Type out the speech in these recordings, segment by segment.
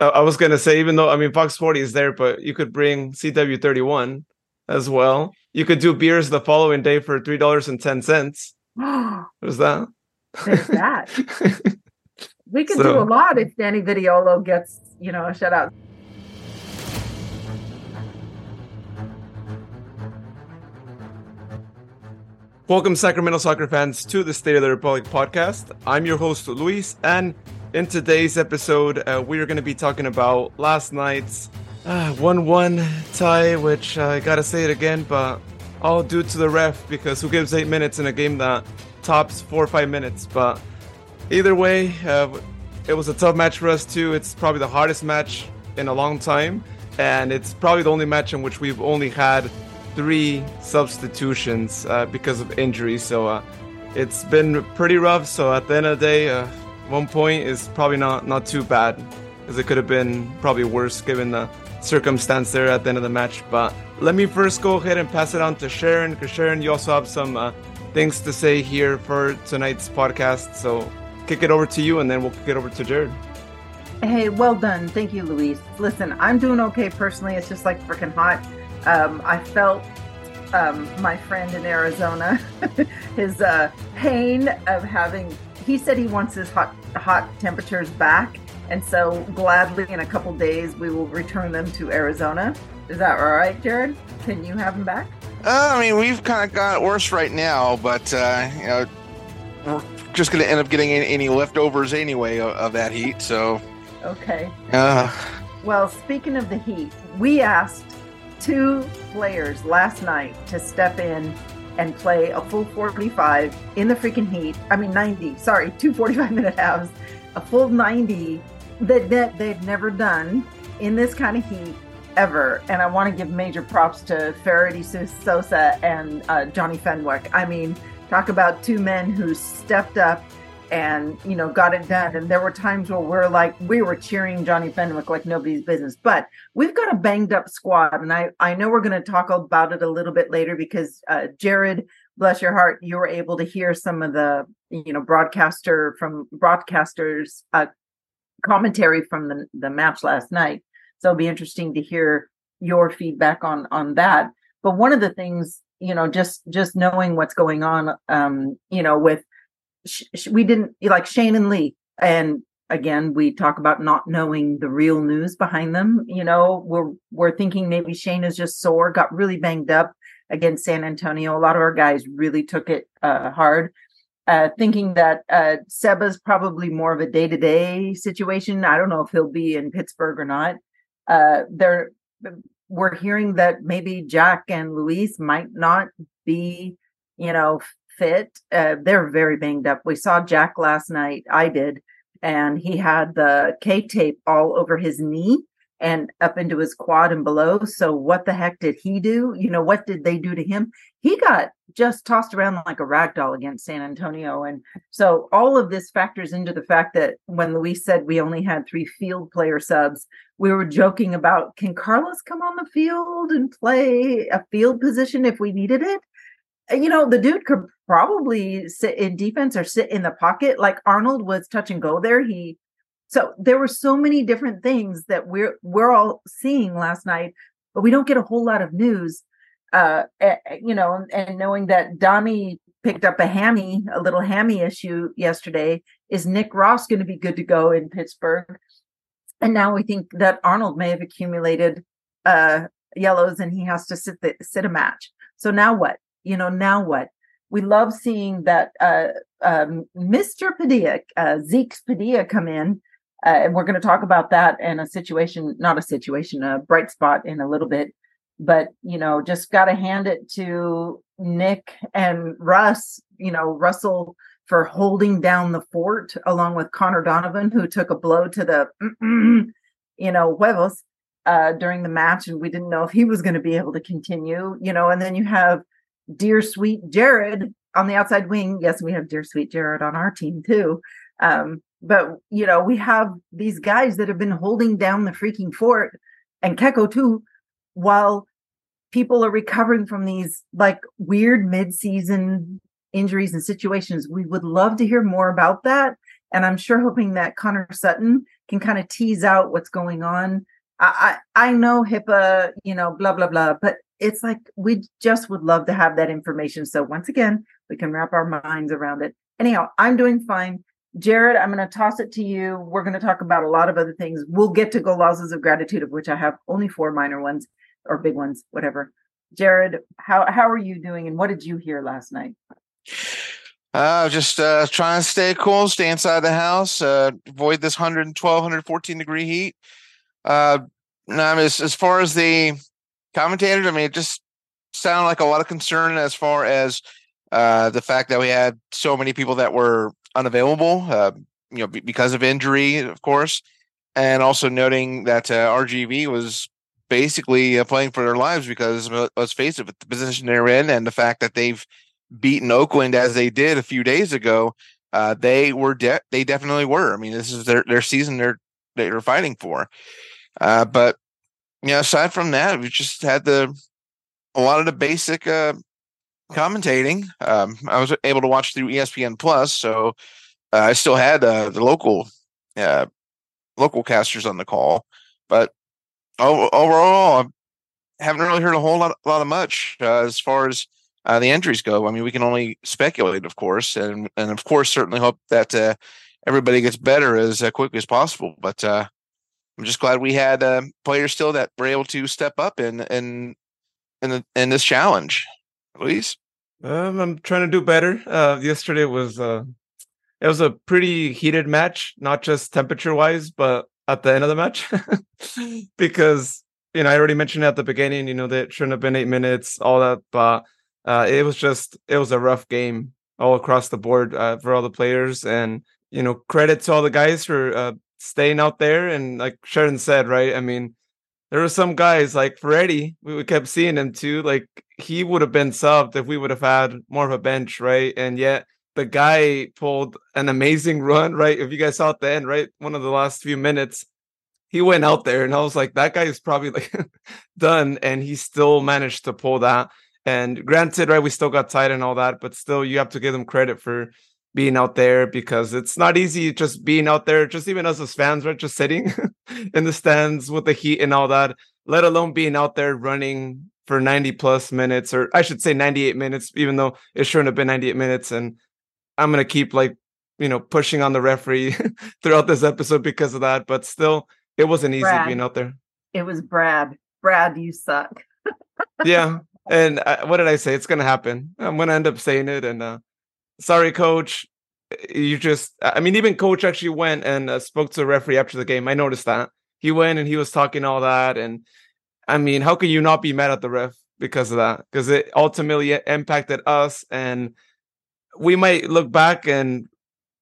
I was gonna say, even though I mean Fox 40 is there, but you could bring CW31 as well. You could do beers the following day for three dollars and ten cents. What's that? There's that. we can so, do a lot if Danny Vitiello gets, you know, a shutout. Welcome, Sacramento soccer fans, to the State of the Republic podcast. I'm your host, Luis, and in today's episode, uh, we are going to be talking about last night's 1 uh, 1 tie, which uh, I gotta say it again, but all due to the ref because who gives eight minutes in a game that tops four or five minutes? But either way, uh, it was a tough match for us too. It's probably the hardest match in a long time, and it's probably the only match in which we've only had three substitutions uh, because of injuries. So uh, it's been pretty rough. So at the end of the day, one point is probably not not too bad, as it could have been probably worse given the circumstance there at the end of the match. But let me first go ahead and pass it on to Sharon, because Sharon, you also have some uh, things to say here for tonight's podcast. So kick it over to you, and then we'll kick it over to Jared. Hey, well done. Thank you, Luis. Listen, I'm doing okay personally. It's just like freaking hot. Um, I felt um, my friend in Arizona, his uh, pain of having he said he wants his hot hot temperatures back, and so gladly in a couple days we will return them to Arizona. Is that all right, Jared? Can you have them back? Uh, I mean, we've kind of got it worse right now, but uh, you know, we're just going to end up getting any, any leftovers anyway of, of, that heat. So okay. Uh, well, speaking of the heat, we asked two players last night to step in and play a full 45 in the freaking heat. I mean, 90, sorry, two 45 minute halves, a full 90 that, that they've never done in this kind of heat ever. And I want to give major props to Ferretti Sosa and uh, Johnny Fenwick. I mean, talk about two men who stepped up and you know got it done. And there were times where we're like we were cheering johnny fenwick like nobody's business. But we've got a banged up squad and i i know we're going to talk about it a little bit later because uh, jared bless your heart you were able to hear some of the you know broadcaster from broadcasters uh, commentary from the, the match last night. So it'll be interesting to hear your feedback on on that. But one of the things you know just just knowing what's going on um you know with sh- we didn't like Shane and Lee. And again, we talk about not knowing the real news behind them. You know, we're we're thinking maybe Shane is just sore, got really banged up against San Antonio. A lot of our guys really took it uh, hard. Uh, thinking that uh, Seba's probably more of a day to day situation. I don't know if he'll be in Pittsburgh or not. Uh, there, we're hearing that maybe Jack and Luis might not be, you know, fit. Uh, they're very banged up. We saw Jack last night. I did, and he had the K tape all over his knee and up into his quad and below. So what the heck did he do? You know, what did they do to him? He got just tossed around like a rag doll against San Antonio. And so all of this factors into the fact that when Luis said we only had three field player subs, we were joking about can Carlos come on the field and play a field position if we needed it? You know, the dude could probably sit in defense or sit in the pocket. Like Arnold was touch and go there. He so there were so many different things that we're we're all seeing last night, but we don't get a whole lot of news. Uh, you know, and, knowing that Dami picked up a hammy, a little hammy issue yesterday, is Nick Ross going to be good to go in Pittsburgh? And now we think that Arnold may have accumulated uh, yellows and he has to sit the, sit a match. So now what? You know, now what? We love seeing that uh, um, Mr. Padilla, uh, Zeke's Padilla, come in. Uh, and we're going to talk about that and a situation, not a situation, a bright spot in a little bit. But, you know, just got to hand it to Nick and Russ, you know, Russell for holding down the fort along with Connor Donovan, who took a blow to the, you know, huevos uh, during the match. And we didn't know if he was going to be able to continue, you know, and then you have dear sweet Jared on the outside wing. Yes, we have dear sweet Jared on our team too. Um, but you know, we have these guys that have been holding down the freaking fort and Keko too, while people are recovering from these like weird mid-season injuries and situations. We would love to hear more about that. And I'm sure hoping that Connor Sutton can kind of tease out what's going on. I, I I know HIPAA, you know, blah blah blah, but it's like we just would love to have that information. So once again, we can wrap our minds around it. Anyhow, I'm doing fine. Jared, I'm going to toss it to you. We're going to talk about a lot of other things. We'll get to golazos of gratitude, of which I have only four minor ones or big ones, whatever. Jared, how how are you doing, and what did you hear last night? Uh, just uh, trying to stay cool, stay inside the house, uh, avoid this 112, 114 degree heat. Uh, now, as, as far as the commentators, I mean, it just sounded like a lot of concern as far as uh, the fact that we had so many people that were unavailable, uh, you know, b- because of injury, of course, and also noting that uh, RGV was basically uh, playing for their lives because uh, let's face it, with the position they're in and the fact that they've beaten Oakland as they did a few days ago, uh, they were de- they definitely were. I mean, this is their their season they're they're fighting for. But you know, aside from that, we just had the a lot of the basic uh, commentating. Um, I was able to watch through ESPN Plus, so uh, I still had uh, the local uh, local casters on the call. But overall, I haven't really heard a whole lot, lot of much uh, as far as uh, the injuries go. I mean, we can only speculate, of course, and and of course, certainly hope that everybody gets better as quickly as possible. But I'm just glad we had uh, players still that were able to step up in in in, this challenge. Luis, Um, I'm trying to do better. Uh, yesterday was uh, it was a pretty heated match, not just temperature wise, but at the end of the match, because you know I already mentioned at the beginning, you know that shouldn't have been eight minutes, all that, but uh, it was just it was a rough game all across the board uh, for all the players, and you know credit to all the guys for uh, staying out there, and like Sharon said, right? I mean, there were some guys like Freddie, we, kept seeing him too, like he would have been subbed if we would have had more of a bench, right? And yet the guy pulled an amazing run, right? If you guys saw at the end, right? One of the last few minutes, he went out there and I was like, that guy is probably like done. And he still managed to pull that. And granted, right, we still got tight and all that, but still you have to give them credit for being out there because it's not easy just being out there, just even us as fans, right? Just sitting in the stands with the heat and all that, let alone being out there running for 90 plus minutes, or I should say 98 minutes, even though it shouldn't have been 98 minutes. And I'm gonna keep like, you know, pushing on the referee throughout this episode because of that. But still, it wasn't easy Brad. being out there. It was Brad. Brad, you suck. Yeah. And uh, what did I say? It's gonna happen. I'm gonna end up saying it. And uh, sorry, coach. You just, I mean, even coach actually went and uh, spoke to the referee after the game. I noticed that he went and he was talking all that. And I mean, how can you not be mad at the ref because of that? Because it ultimately impacted us, and we might look back and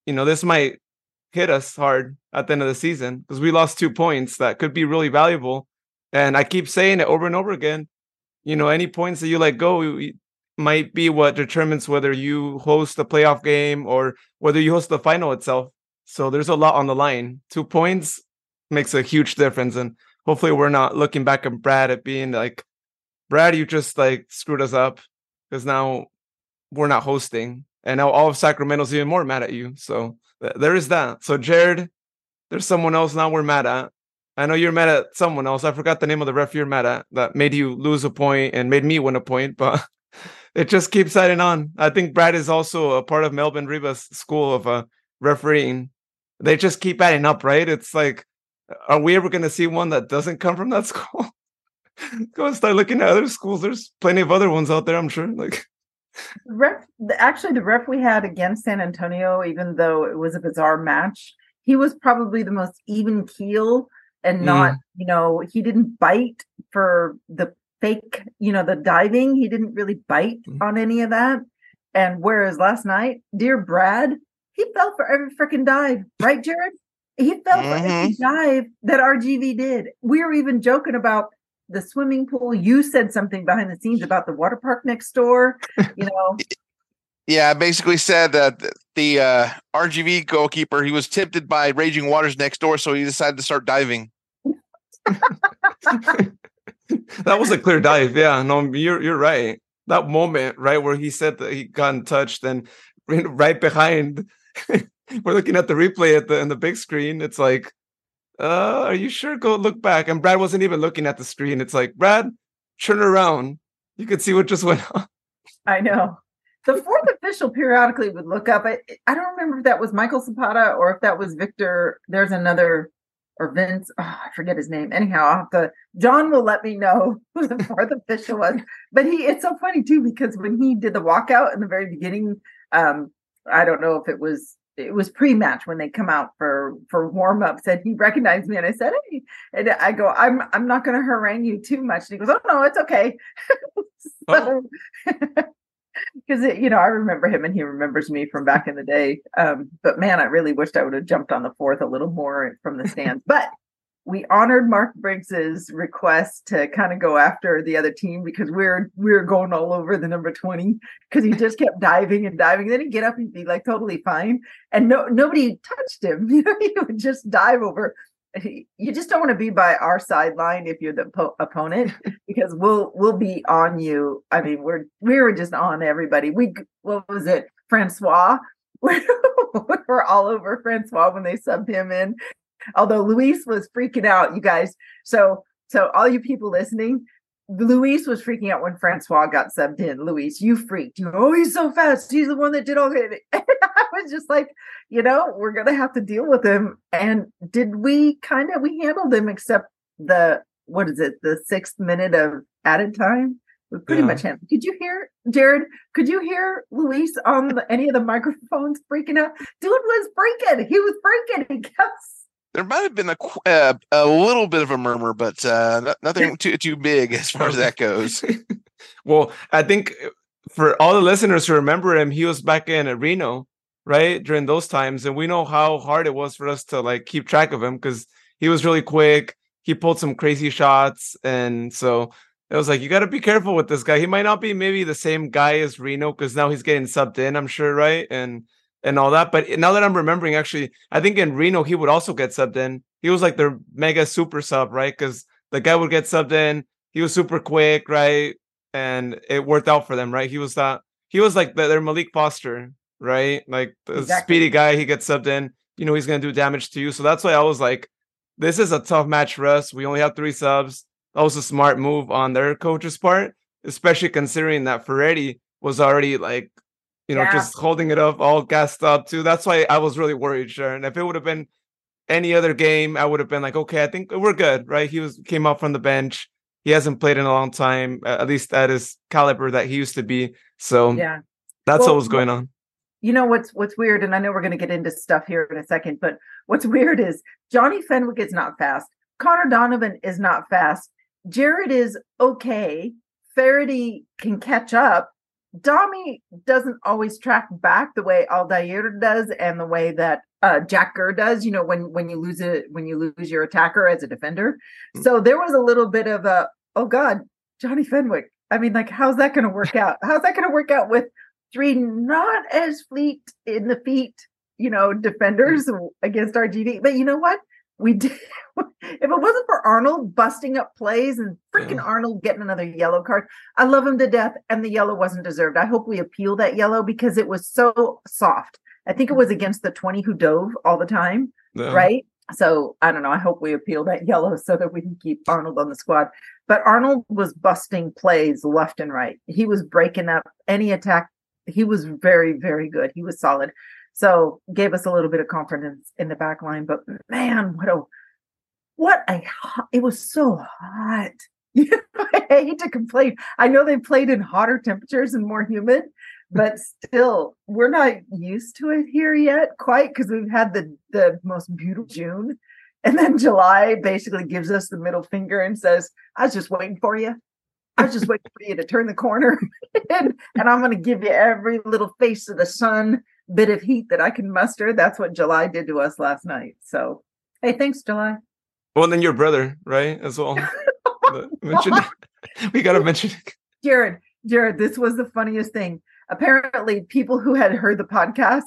you know this might hit us hard at the end of the season because we lost two points that could be really valuable. And I keep saying it over and over again. You know, any points that you let go might be what determines whether you host the playoff game or whether you host the final itself. So there's a lot on the line. Two points makes a huge difference. And hopefully we're not looking back at Brad at being like, Brad, you just like screwed us up because now we're not hosting. And now all of Sacramento's even more mad at you. So th- there is that. So Jared, there's someone else now we're mad at. I know you're mad at someone else. I forgot the name of the ref you're mad at that made you lose a point and made me win a point, but it just keeps adding on. I think Brad is also a part of Melvin Rivas' school of uh, refereeing. They just keep adding up, right? It's like, are we ever going to see one that doesn't come from that school? Go and start looking at other schools. There's plenty of other ones out there, I'm sure. Like, ref, actually, the ref we had against San Antonio, even though it was a bizarre match, he was probably the most even keel and not, you know, he didn't bite for the fake, you know, the diving. He didn't really bite Mhm. on any of that. And whereas last night, dear Brad, he fell for every freaking dive, right, Jared? He fell for every dive that RGV did. We were even joking about the swimming pool. You said something behind the scenes about the water park next door. You know, Yeah, I basically said that the uh, RGV goalkeeper he was tempted by raging waters next door, so he decided to start diving. that was a clear dive. Yeah, no, you're you're right. That moment, right where he said that he got touched, and right right behind, we're looking at the replay at the in the big screen. It's like uh, are you sure? Go look back. And Brad wasn't even looking at the screen. It's like, Brad, turn around. You could see what just went on. I know. The fourth official periodically would look up. I, I don't remember if that was Michael Zapata or if that was Victor. There's another or Vince. Oh, I forget his name. Anyhow, I'll have to. John will let me know who the fourth official was. But he, it's so funny too because when he did the walkout in the very beginning, um, I don't know if it was it was pre-match when they come out for for warm-ups and he recognized me and I said, Hey, and I go, I'm I'm not gonna harangue you too much. And he goes, Oh no, it's okay. so, because you know I remember him and he remembers me from back in the day. Um, but man, I really wished I would have jumped on the fourth a little more from the stands. but we honored Mark Briggs's request to kind of go after the other team because we're we're going all over the number 20 because he just kept diving and diving. Then he'd get up and be like totally fine. And no nobody touched him. You know, he would just dive over. You just don't want to be by our sideline if you're the po- opponent because we'll we'll be on you. I mean, we're we were just on everybody. We what was it, Francois? we're all over Francois when they subbed him in Although Luis was freaking out, you guys. So, so all you people listening, Luis was freaking out when Francois got subbed in. Luis, you freaked. You oh, he's so fast. He's the one that did all it. I was just like, you know, we're gonna have to deal with him. And did we kind of we handled him except the what is it, the sixth minute of added time? We pretty yeah. much handled. Did you hear Jared? Could you hear Luis on the, any of the microphones freaking out? Dude was freaking. He was freaking. He kept there might have been a uh, a little bit of a murmur, but uh, nothing too too big as far as that goes. well, I think uh, for all the listeners who remember him, he was back in Reno, right during those times, and we know how hard it was for us to like keep track of him because he was really quick. He pulled some crazy shots, and so it was like you got to be careful with this guy. He might not be maybe the same guy as Reno because now he's getting subbed in. I'm sure, right? And and all that. But now that I'm remembering, actually, I think in Reno he would also get subbed in. He was like their mega super sub, right? Because the guy would get subbed in. He was super quick, right? And it worked out for them, right? He was that. He was like their Maalique Foster, right? Like the exactly. speedy guy. He gets subbed in. You know he's gonna do damage to you. So that's why I was like, this is a tough match for us. We only have three subs. That was a smart move on their coach's part, especially considering that Ferretti was already like you know, yeah. just holding it up, all gassed up too. That's why I was really worried, Sharon. If it would have been any other game, I would have been like, okay, I think we're good, right? He was came up from the bench. He hasn't played in a long time, at least at his caliber that he used to be. So yeah, that's well, what was going on. You know what's what's weird, and I know we're going to get into stuff here in a second, but what's weird is Johnny Fenwick is not fast. Connor Donovan is not fast. Jared is okay. Faraday can catch up, Dami doesn't always track back the way Aldair does and the way that uh, Jack Gurr does, you know, when when you lose it when you lose your attacker as a defender. Mm-hmm. So there was a little bit of a oh god, Johnny Fenwick. I mean, like, how's that gonna work out? How's that gonna work out with three not as fleet in the feet, you know, defenders mm-hmm. against RGV? But you know what? We did if it wasn't for Arnold busting up plays and freaking yeah. Arnold getting another yellow card, I love him to death, and the yellow wasn't deserved. I hope we appeal that yellow because it was so soft. I think it was against the 20 who dove all the time, yeah. right? So I don't know. I hope we appeal that yellow so that we can keep Arnold on the squad. But Arnold was busting plays left and right. He was breaking up any attack. He was very, very good. He was solid. So gave us a little bit of confidence in the back line. But man, what a what a it was so hot. I hate to complain. I know they played in hotter temperatures and more humid, but still, we're not used to it here yet, quite because we've had the the most beautiful June, and then July basically gives us the middle finger and says, "I was just waiting for you. I was just waiting for you to turn the corner, and, and I'm going to give you every little face of the sun bit of heat that I can muster. That's what July did to us last night. So, hey, thanks, July. Well, then your brother, right, as well. mention, we got to mention. Jared, Jared, this was the funniest thing. Apparently, people who had heard the podcast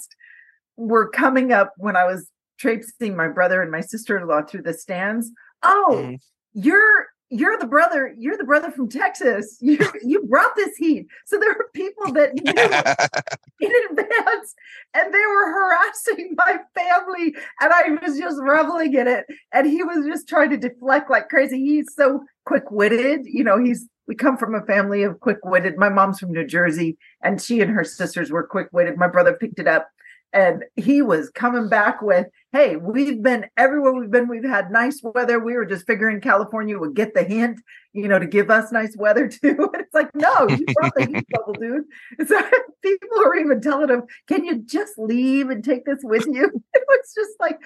were coming up when I was traipsing my brother and my sister-in-law through the stands. Oh, mm. you're you're the brother, you're the brother from Texas. You you brought this heat. So there were people that knew in advance and they were harassing my family and I was just reveling in it. And he was just trying to deflect like crazy. He's so quick-witted. You know, he's we come from a family of quick-witted. My mom's from New Jersey and she and her sisters were quick-witted. My brother picked it up and he was coming back with hey we've been everywhere we've been. We've had nice weather. We were just figuring california would get the hint you know to give us nice weather too. And it's like no you brought the heat bubble dude. So people are even telling him can you just leave and take this with you? It was just like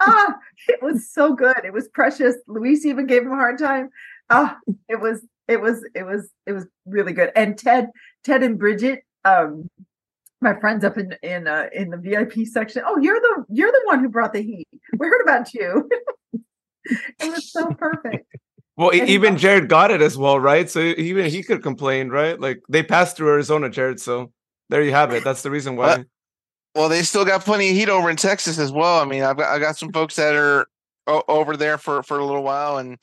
ah it was so good. It was precious. Luis even gave him a hard time. Ah it was it was it was it was really good. And ted ted and bridget um my friends up in in uh, in the VIP section. Oh, you're the you're the one who brought the heat. We heard about you. it was so perfect. Well, and even Jared got it as well, right? So even he could complain, right? Like they passed through Arizona, Jared. So there you have it. That's the reason why. Well, well they still got plenty of heat over in Texas as well. I mean, I've got I got some folks that are o- over there for for a little while, and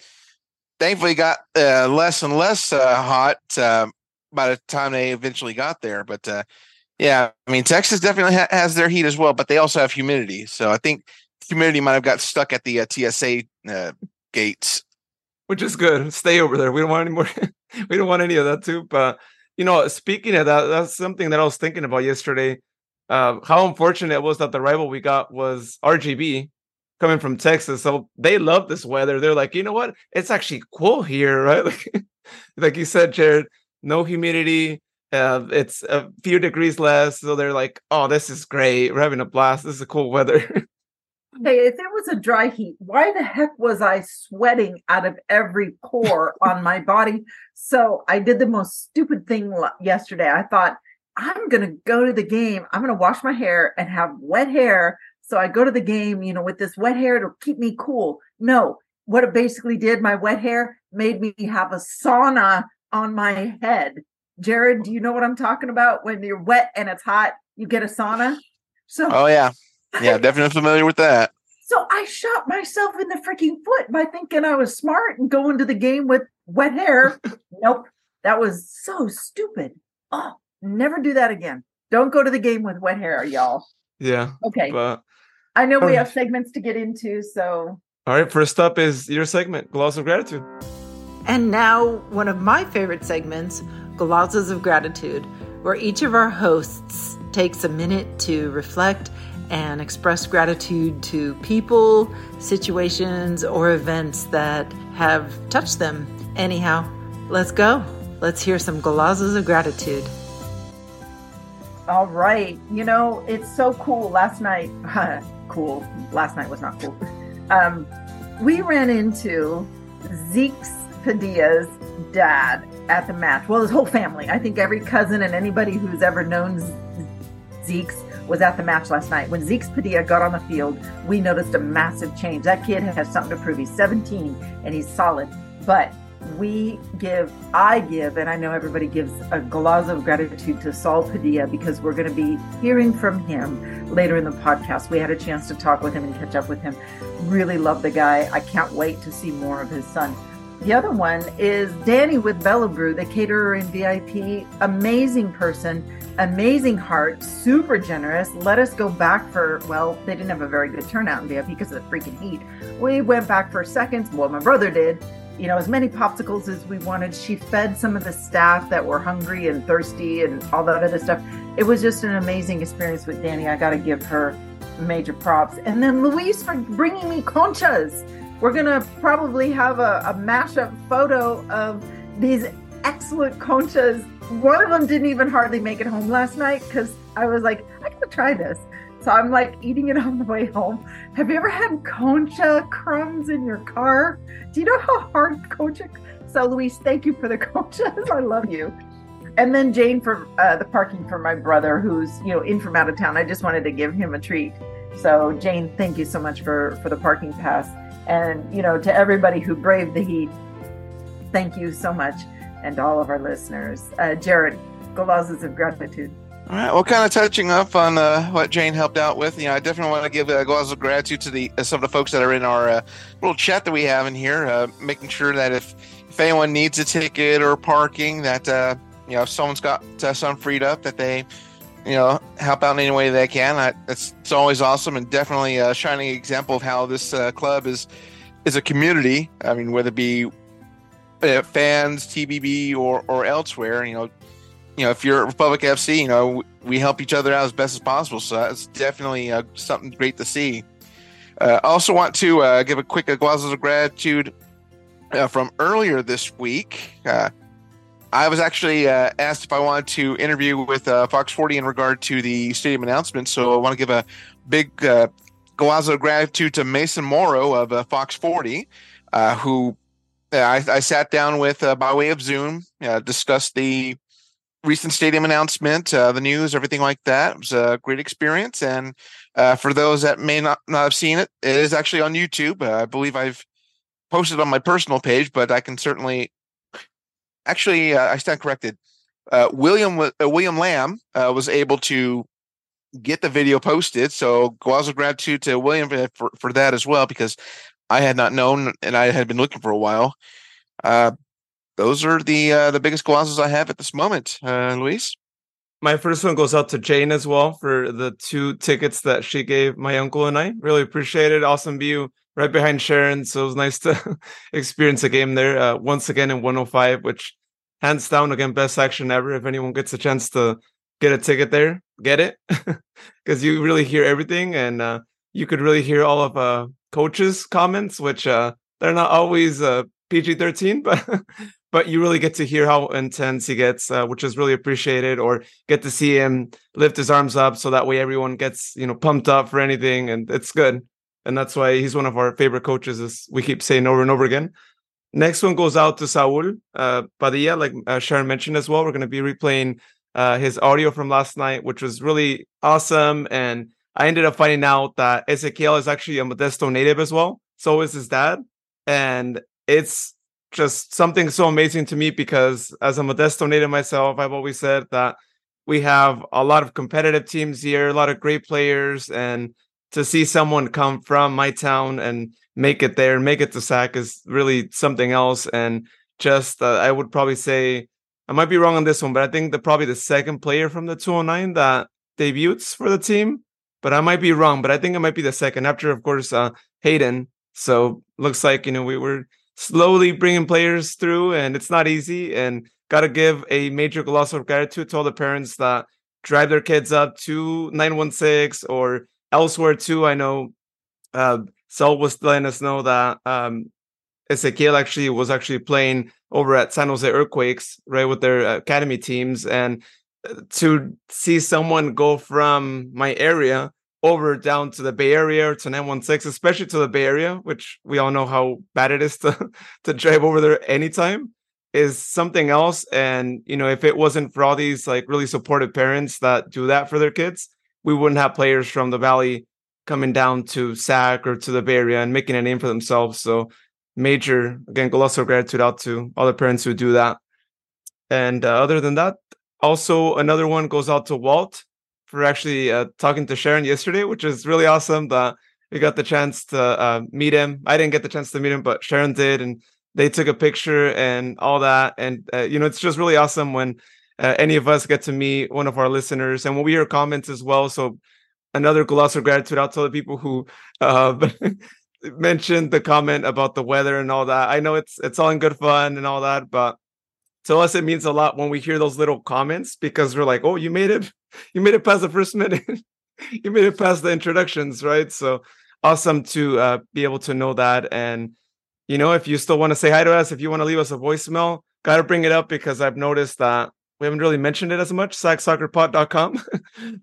thankfully got uh, less and less uh, hot uh, by the time they eventually got there. But uh, yeah, I mean Texas definitely ha- has their heat as well, but they also have humidity. So I think humidity might have got stuck at the uh, TSA uh, gates, which is good. Stay over there. We don't want any more. we don't want any of that too. But you know, speaking of that, that's something that I was thinking about yesterday. Uh, how unfortunate it was that the rival we got was RGV coming from Texas. So they love this weather. They're like, you know what? It's actually cool here, right? Like, like you said, Jared, no humidity uh, it's a few degrees less, so they're like, "Oh, this is great. We're having a blast. This is cool weather." hey, if it was a dry heat, why the heck was I sweating out of every pore on my body? So I did the most stupid thing yesterday. I thought I'm gonna go to the game. I'm gonna wash my hair and have wet hair. So I go to the game, you know, with this wet hair to keep me cool. No, what it basically did, my wet hair made me have a sauna on my head Jared, do you know what I'm talking about? When you're wet and it's hot, you get a sauna. So Oh yeah. Yeah, definitely familiar with that. So I shot myself in the freaking foot by thinking I was smart and going to the game with wet hair. nope. That was so stupid. Oh, never do that again. Don't go to the game with wet hair, y'all. Yeah. Okay. But I know we oh. have segments to get into, so all right, first up is your segment, Gloss of Gratitude. And now, one of my favorite segments, Golazos of Gratitude, where each of our hosts takes a minute to reflect and express gratitude to people, situations, or events that have touched them. Anyhow, let's go. Let's hear some golazos of gratitude. All right. You know, it's so cool. Last night, cool. Last night was not cool. Um, we ran into Zeke's Padilla's dad at the match. Well, his whole family. I think every cousin and anybody who's ever known Zeke's was at the match last night. When Zeke's Padilla got on the field, we noticed a massive change. That kid has something to prove. He's 17 and he's solid. But we give, I give, and I know everybody gives a golazo of gratitude to Saul Padilla because we're going to be hearing from him later in the podcast. We had a chance to talk with him and catch up with him. Really love the guy. I can't wait to see more of his son. The other one is Danny with Bella Brew, the caterer and VIP. Amazing person, amazing heart, super generous. Let us go back for, well, they didn't have a very good turnout in VIP because of the freaking heat. We went back for seconds. Well, my brother did. You know, as many popsicles as we wanted. She fed some of the staff that were hungry and thirsty and all that other stuff. It was just an amazing experience with Danny. I got to give her major props. And then Luis for bringing me conchas we're going to probably have a, a mashup photo of these excellent conchas. One of them didn't even hardly make it home last night because I was like, I gotta try this. So I'm like eating it on the way home. Have you ever had concha crumbs in your car? Do you know how hard concha? So Luis, thank you for the conchas. I love you. And then Jane for uh, the parking for my brother, who's you know in from out of town. I just wanted to give him a treat. So Jane, thank you so much for for the parking pass. And, you know, to everybody who braved the heat, thank you so much. And all of our listeners. Uh, Jared, golazos of gratitude. All right. Well, kind of touching up on uh, what Jane helped out with, you know, I definitely want to give a gloss of gratitude to the uh, some of the folks that are in our uh, little chat that we have in here, uh, making sure that if if anyone needs a ticket or parking, that uh, you know, if someone's got uh, some freed up, that they you know help out in any way they can. I, it's, it's always awesome and definitely a shining example of how this club is is a community. I mean, whether it be fans, TBB, or or elsewhere, you know, you know, if you're at Republic FC, you know, we help each other out as best as possible. So that's definitely uh, something great to see. Uh, I also want to uh, give a quick golazos of gratitude uh, from earlier this week. Uh, I was actually uh, asked if I wanted to interview with Fox 40 in regard to the stadium announcement. So I want to give a big uh, gratitude to Mason Morrow of Fox 40, who I, I, sat down with by way of Zoom, discussed the recent stadium announcement, uh, the news, everything like that. It was a great experience. And uh, for those that may not, not have seen it, it is actually on YouTube. Uh, I believe I've posted on my personal page, but I can certainly actually, uh, I stand corrected. Uh, William uh, William Lamb was able to get the video posted. So go gratitude to William for, for that as well, because I had not known and I had been looking for a while. Uh, those are the uh, the biggest glosses I have at this moment, uh, Luis. My first one goes out to Jane as well for the two tickets that she gave my uncle and I. Really appreciate it. Awesome view right behind Sharon. So it was nice to experience a game there uh, once again in 105, which hands down again best action ever. If anyone gets a chance to get a ticket there, get it because you really hear everything and uh, you could really hear all of uh, coaches' comments, which uh, they're not always uh, PG 13, but but you really get to hear how intense he gets, uh, which is really appreciated, or get to see him lift his arms up so that way everyone gets you know pumped up for anything, and it's good. And that's why he's one of our favorite coaches, as we keep saying over and over again. Next one goes out to Saul uh, Padilla, like uh, Sharon mentioned as well. We're going to be replaying uh, his audio from last night, which was really awesome. And I ended up finding out that Ezequiel is actually a Modesto native as well. So is his dad. And it's just something so amazing to me because as a Modesto native myself, I've always said that we have a lot of competitive teams here, a lot of great players, and to see someone come from my town and make it there, and make it to SAC is really something else. And just, uh, I would probably say, I might be wrong on this one, but I think the probably the second player from the 209 that debuts for the team. But I might be wrong, but I think it might be the second after, of course, uh, Hayden. So looks like you know we were slowly bringing players through, and it's not easy. And got to give a major gloss of gratitude to all the parents that drive their kids up to 916 or elsewhere too. I know uh, Saul was letting us know that um, actually was actually playing over at San Jose Earthquakes, right, with their academy teams, and uh, to see someone go from my area over down to the Bay Area to 916, especially to the Bay Area, which we all know how bad it is to to drive over there anytime, is something else. And you know, if it wasn't for all these like really supportive parents that do that for their kids, we wouldn't have players from the Valley coming down to SAC or to the Bay Area and making a name for themselves. So major again, colossal gratitude out to all the parents who do that. And uh, other than that, also another one goes out to Walt for actually uh, talking to Sharon yesterday, which is really awesome that we got the chance to uh, meet him. I didn't get the chance to meet him, but Sharon did, and they took a picture and all that. And uh, you know, it's just really awesome when uh, any of us get to meet one of our listeners, and when we hear comments as well. So another colossal gratitude out to the people who uh, mentioned the comment about the weather and all that. I know it's it's all in good fun and all that, but to us it means a lot when we hear those little comments because we're like, oh, you made it you made it past the first minute. you made it past the introductions, right? So awesome to uh, be able to know that. And you know, if you still want to say hi to us, if you want to leave us a voicemail, got to bring it up because I've noticed that we haven't really mentioned it as much. SacSoccerPod.com,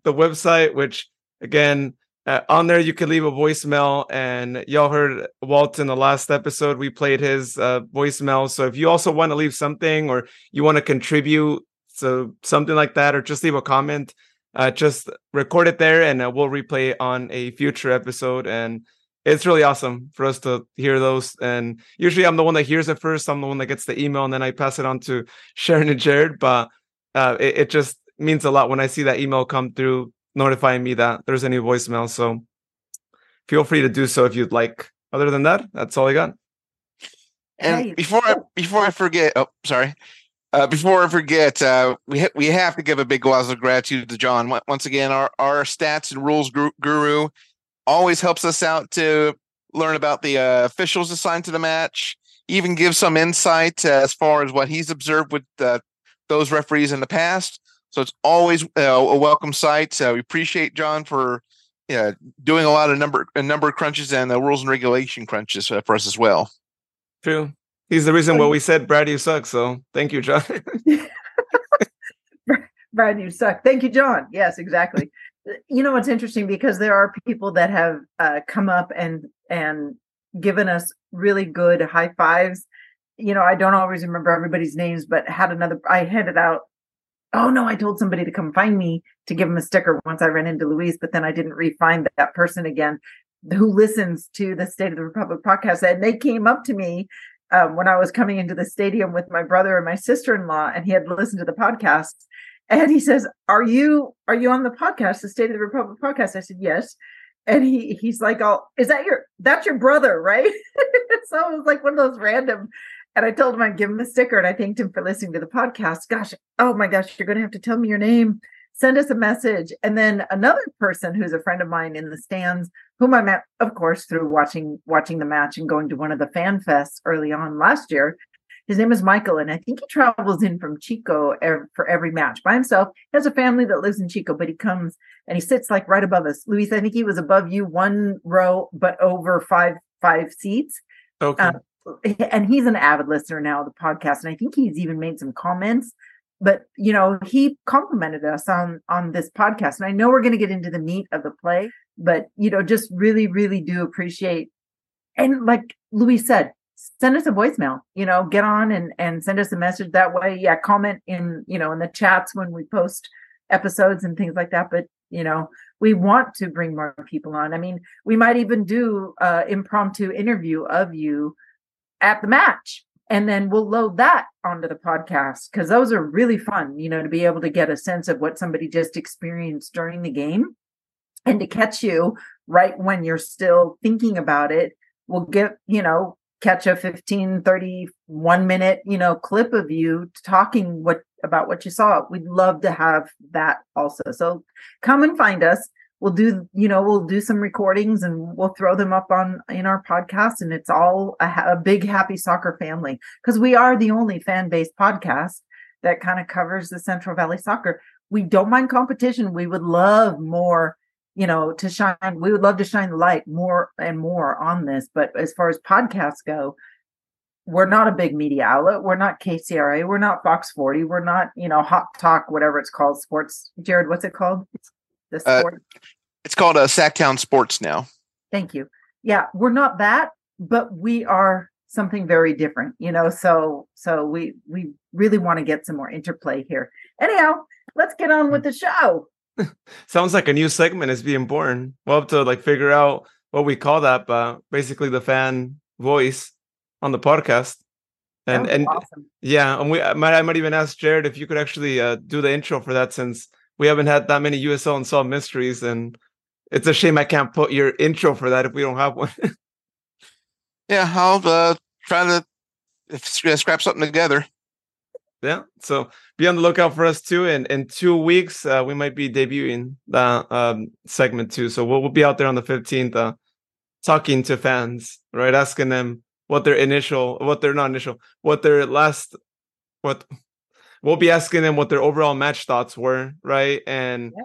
the website, which again, uh, on there you can leave a voicemail. And y'all heard Walt in the last episode. We played his uh, voicemail. So if you also want to leave something or you want to contribute so something like that, or just leave a comment. Uh, just record it there, and uh, we'll replay on a future episode. And it's really awesome for us to hear those. And usually, I'm the one that hears it first. I'm the one that gets the email, and then I pass it on to Sharon and Jared. But uh, it, it, just means a lot when I see that email come through notifying me that there's a new voicemail. So feel free to do so if you'd like. Other than that, that's all I got. And Hey, before I oh. before I forget, oh sorry, uh, before I forget, uh, we ha- we have to give a big gloss of gratitude to John. Once- Once again, our our stats and rules guru, guru always helps us out to learn about the uh, officials assigned to the match. Even gives some insight uh, as far as what he's observed with uh, those referees in the past. So it's always uh, a welcome sight. Uh, we appreciate John for yeah doing a lot of number a number of crunches and the rules and regulation crunches uh, for us as well. True. He's the reason why we said Brad, you suck. So thank you, John. Brad, you suck. Thank you, John. Yes, exactly. you know what's interesting because there are people that have uh, come up and and given us really good high fives. You know, I don't always remember everybody's names, but had another. I handed out. Oh no! I told somebody to come find me to give him a sticker once I ran into Luis, but then I didn't re-find that person again who listens to the State of the Republic podcast, and they came up to me um, when I was coming into the stadium with my brother and my sister-in-law, and he had listened to the podcast, and he says, "Are you are you on the podcast, the State of the Republic podcast?" I said, "Yes." And he he's like, "Oh, is that your that's your brother, right?" so it was like one of those random. And I told him I'd give him a sticker, and I thanked him for listening to the podcast. Gosh, oh my gosh, you're going to have to tell me your name. Send us a message. And then another person who's a friend of mine in the stands, whom I met, of course, through watching watching the match and going to one of the fan fests early on last year. His name is Michael, and I think he travels in from Chico for every match by himself. He has a family that lives in Chico, but he comes and he sits like right above us. Luis, I think he was above you one row, but over five five seats. Okay. Um, and he's an avid listener now of the podcast, and I think he's even made some comments. But you know, he complimented us on on this podcast, and I know we're going to get into the meat of the play, but you know, just really, really do appreciate. And like Luis said, send us a voicemail. You know, get on and and send us a message that way. Yeah, comment in you know in the chats when we post episodes and things like that. But you know, we want to bring more people on. I mean, we might even do uh impromptu interview of you at the match. And then we'll load that onto the podcast because those are really fun you know to be able to get a sense of what somebody just experienced during the game. And to catch you right when you're still thinking about it we'll get you know catch a 15 31 minute you know clip of you talking what about what you saw. We'd love to have that also. So come and find us we'll do you know we'll do some recordings and we'll throw them up on in our podcast and it's all a, a big happy soccer family. Because we are the only fan-based podcast that kind of covers the central valley soccer. We don't mind competition. We would love more you know to shine we would love to shine the light more and more on this. But as far as podcasts go we're not a big media outlet. We're not kcra we're not fox 40 we're not you know hot talk whatever it's called sports. Jared what's it called the Uh, It's called a uh, Sactown Sports now. Thank you. Yeah, we're not that, but we are something very different, you know. So so we we really want to get some more interplay here. Anyhow, let's get on with the show. Sounds like a new segment is being born. We'll have to like figure out what we call that, but basically the fan voice on the podcast. And and awesome. yeah, and we I might I might even ask Jared if you could actually uh, do the intro for that since we haven't had that many USL Unsolved Mysteries, and it's a shame I can't put your intro for that if we don't have one. Yeah, I'll uh, try to if- scrap something together. yeah, so be on the lookout for us too. And in two weeks, uh, we might be debuting that um, segment too. So we'll, we'll be out there on the fifteenth, uh, talking to fans, right, asking them what their initial, what their not initial, what their last, what we'll be asking them what their overall match thoughts were, right, and Yeah.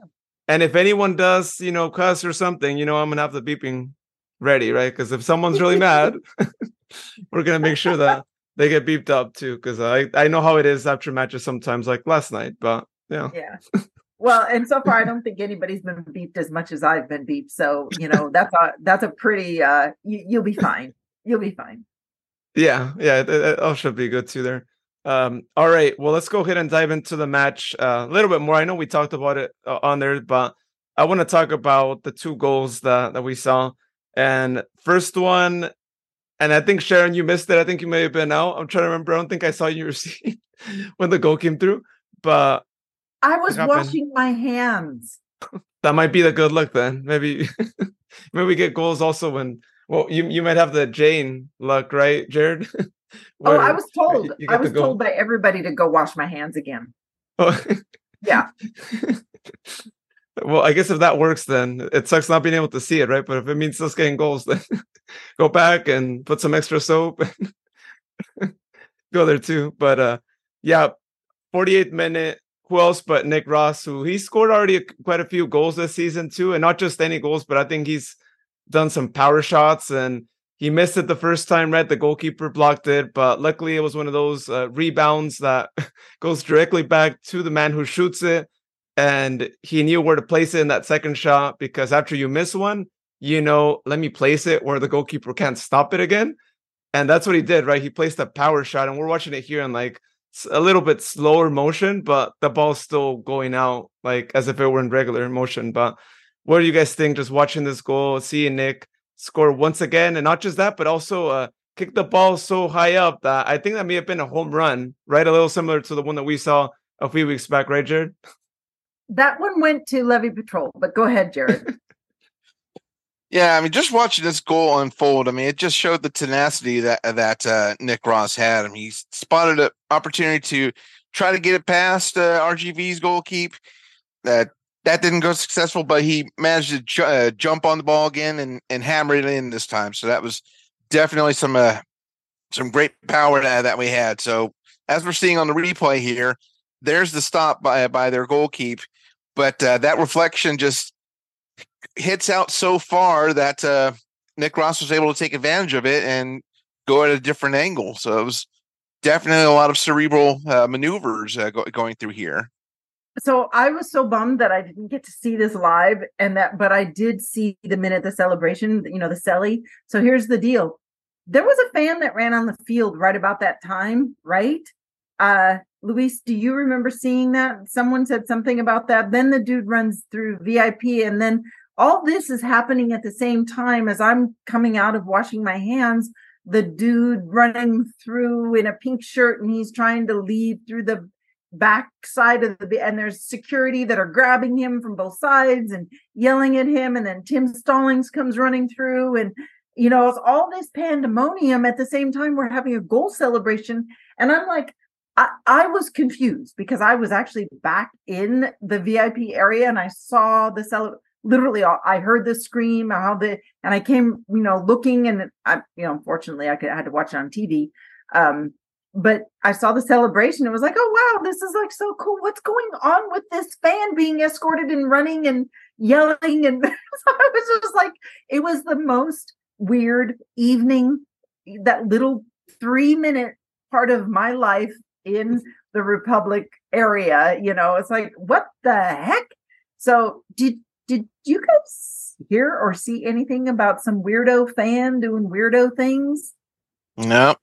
and if anyone does, you know, cuss or something, you know, I'm gonna have the beeping ready, right? Because if someone's really mad, we're gonna make sure that they get beeped up too. Because I I know how it is after matches sometimes, like last night. But yeah, Yeah. Well, and so far I don't think anybody's been beeped as much as I've been beeped. So, you know, that's a that's a pretty uh you, you'll be fine. You'll be fine. yeah, yeah, it, it all should be good too there. Um, all right, well, let's go ahead and dive into the match uh, a little bit more. I know we talked about it uh, on there, but I want to talk about the two goals that that we saw. And first one, and I think Sharon, you missed it. I think you may have been out. I'm trying to remember. I don't think I saw you receive when the goal came through. But I was washing my hands. That might be the good luck then. Maybe maybe we get goals also when well you you might have the Jane luck, right, Jared? oh, I was told. I was told by everybody to go wash my hands again. Oh. yeah. well, I guess if that works, then it sucks not being able to see it, right? But if it means just getting goals, then go back and put some extra soap and go there too. But uh yeah, 48th minute. Who else but Nick Ross, who he scored already quite a few goals this season too, and not just any goals, but I think he's done some power shots and he missed it the first time, right? The goalkeeper blocked it, but luckily it was one of those uh, rebounds that goes directly back to the man who shoots it. And he knew where to place it in that second shot because after you miss one, you know, let me place it where the goalkeeper can't stop it again. And that's what he did, right? He placed a power shot, and we're watching it here in like a little bit slower motion, but the ball's still going out like as if it were in regular motion. But what do you guys think just watching this goal, seeing Nick score once again, and not just that, but also uh, kick the ball so high up that I think that may have been a home run, right? A little similar to the one that we saw a few weeks back, right, Jared? That one went to Levy Patrol, but go ahead, Jared. Yeah, I mean, just watching this goal unfold, I mean, it just showed the tenacity that that uh, Nick Ross had. I mean, he spotted an opportunity to try to get it past uh, RGV's goalkeep. That that didn't go successful, but he managed to ju- uh, jump on the ball again and and hammer it in this time. So that was definitely some uh, some great power that, that we had. So as we're seeing on the replay here, there's the stop by by their goalkeep, but uh, that reflection just hits out so far that uh, Nick Ross was able to take advantage of it and go at a different angle. So it was definitely a lot of cerebral uh, maneuvers uh, go- going through here. So I was so bummed that I didn't get to see this live, and that, but I did see the minute the celebration, you know, the celly. So here's the deal: there was a fan that ran on the field right about that time, right? Uh, Luis, do you remember seeing that? Someone said something about that. Then the dude runs through VIP, and then all this is happening at the same time as I'm coming out of washing my hands. The dude running through in a pink shirt and he's trying to leave through the back side of the and there's security that are grabbing him from both sides and yelling at him and then Tim Stallings comes running through and you know it's all this pandemonium at the same time we're having a goal celebration and I'm like I, I was confused because I was actually back in the VIP area and I saw the celebration literally I heard the scream, how the and I came, you know, looking and I, you know, unfortunately I could I had to watch it on TV. Um, but I saw the celebration. It was like, oh wow, this is like so cool. What's going on with this fan being escorted and running and yelling? And I was just like, it was the most weird evening. That little three minute part of my life in the Republic area, you know, it's like, what the heck? So did did you guys hear or see anything about some weirdo fan doing weirdo things? No,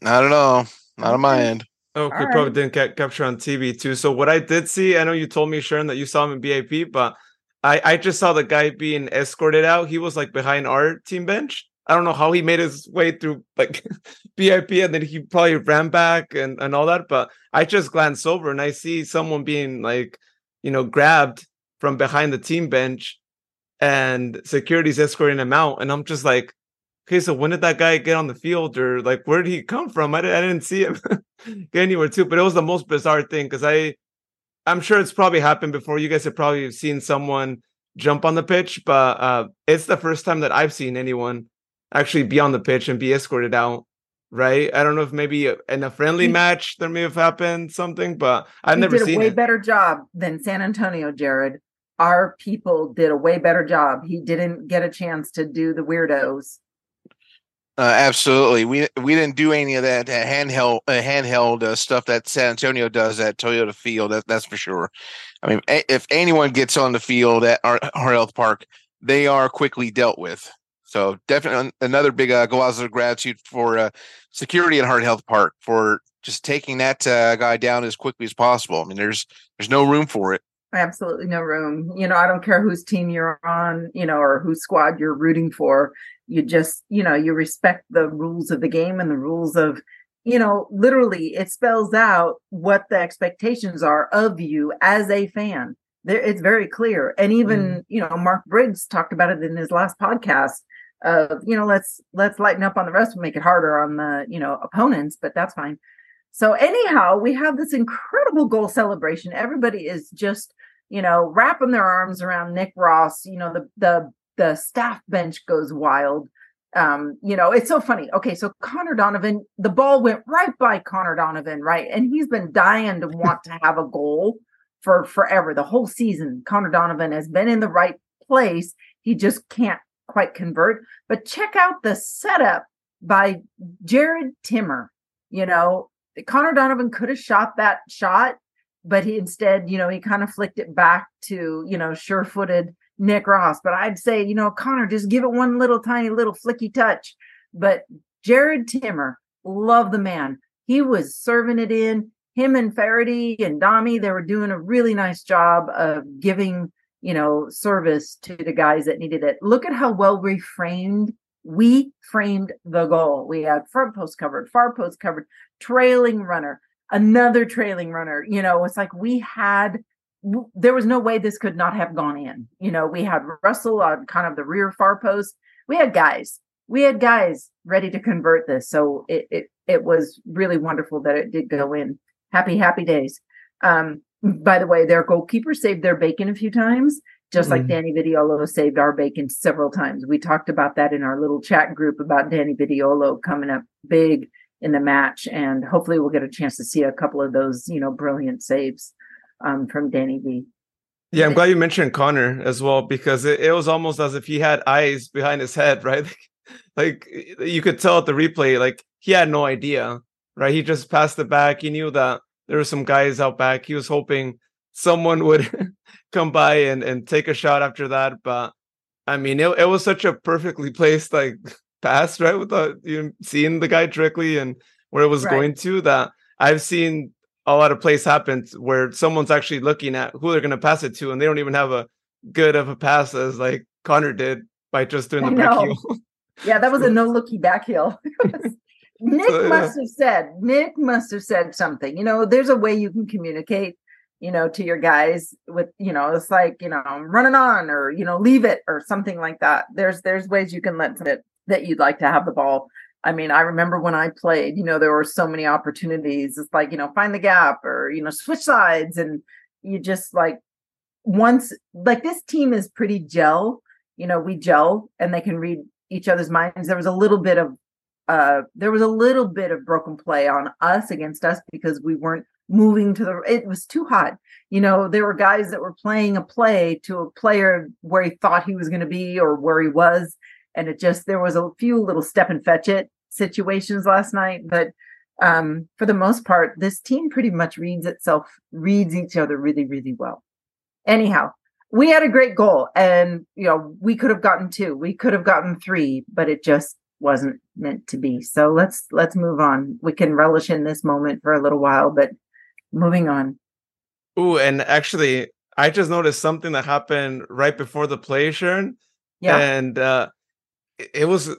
not at all. Not on my end. Oh, okay, right. probably didn't get capture on TV too. So what I did see, I know you told me, Sharon, that you saw him in BIP, but I I just saw the guy being escorted out. He was like behind our team bench. I don't know how he made his way through like BIP and then he probably ran back and, and all that. But I just glanced over and I see someone being like, you know, grabbed from behind the team bench and security's escorting him out. And I'm just like, okay, so when did that guy get on the field or like where did he come from? I, didn't, I didn't see him get anywhere too, but it was the most bizarre thing because I, I'm sure it's probably happened before. You guys have probably seen someone jump on the pitch, but uh, it's the first time that I've seen anyone actually be on the pitch and be escorted out. Right? I don't know if maybe in a friendly match there may have happened something, but I've never did seen a way it. better job than San Antonio, Jared our people did a way better job. He didn't get a chance to do the weirdos. Uh, absolutely, we we didn't do any of that handheld uh, handheld uh, stuff that San Antonio does at Toyota Field. That, that's for sure. I mean, a- if anyone gets on the field at our, our health park, they are quickly dealt with. So definitely another big uh, of gratitude for uh, security at Heart Health Park for just taking that uh, guy down as quickly as possible. I mean, there's there's no room for it absolutely no room. You know, I don't care whose team you're on, you know, or whose squad you're rooting for. You just, you know, you respect the rules of the game and the rules of you know, literally it spells out what the expectations are of you as a fan. There, it's very clear. And even, mm. you know, Mark Briggs talked about it in his last podcast of, you know, let's let's lighten up on the rest and make it harder on the, you know, opponents, but that's fine. So anyhow, we have this incredible goal celebration. Everybody is just, you know, wrapping their arms around Nick Ross. You know, the the the staff bench goes wild um, you know, it's so funny. Okay, so Connor Donovan, the ball went right by Connor Donovan, right? And he's been dying to want to have a goal for forever. The whole season, Connor Donovan has been in the right place. He just can't quite convert. But check out the setup by Jared Timmer. You know, Connor Donovan could have shot that shot, but he instead, you know, he kind of flicked it back to, you know, sure footed Nick Ross, but I'd say, you know, Connor, just give it one little tiny little flicky touch. But Jared Timmer, love the man. He was serving it in. Him and Faraday and Dami, they were doing a really nice job of giving, you know, service to the guys that needed it. Look at how well we framed. We framed the goal. We had front post covered, far post covered, trailing runner, another trailing runner. You know, it's like we had there was no way this could not have gone in. You know, we had Russell on kind of the rear far post. We had guys. We had guys ready to convert this. So it it it was really wonderful that it did go in. Happy, happy days. Um, by the way, their goalkeeper saved their bacon a few times, just mm-hmm. like Danny Vitiello saved our bacon several times. We talked about that in our little chat group about Danny Vitiello coming up big in the match, and hopefully we'll get a chance to see a couple of those, you know, brilliant saves um, from Danny V. Yeah, I'm glad you mentioned Connor as well because it, it was almost as if he had eyes behind his head, right? like you could tell at the replay, like he had no idea, right? He just passed it back. He knew that there were some guys out back. He was hoping someone would come by and, and take a shot after that. But I mean, it, it was such a perfectly placed like pass, right? Without you know, seeing the guy directly and where it was right. going to that I've seen a lot of plays happen where someone's actually looking at who they're going to pass it to, and they don't even have a good of a pass as like Connor did by just doing the back heel. yeah, that was a no looky back heel. Nick so, yeah. must have said, Nick must have said something. You know, there's a way you can communicate, you know, to your guys with, you know, it's like, you know, running on or, you know, leave it or something like that. There's there's ways you can let it that you'd like to have the ball I mean, I remember when I played, you know, there were so many opportunities. It's like, you know, find the gap or, you know, switch sides. And you just like, once, like this team is pretty gel, you know, we gel and they can read each other's minds. There was a little bit of, uh, there was a little bit of broken play on us against us because we weren't moving to the, it was too hot. You know, there were guys that were playing a play to a player where he thought he was going to be or where he was and it just there was a few little step and fetch it situations last night, but um, for the most part, this team pretty much reads itself, reads each other really, really well. Anyhow, we had a great goal, and you know we could have gotten two, we could have gotten three, but it just wasn't meant to be. So let's let's move on. We can relish in this moment for a little while, but moving on. Ooh, and actually, I just noticed something that happened right before the play, Sharon. Yeah, and uh, it was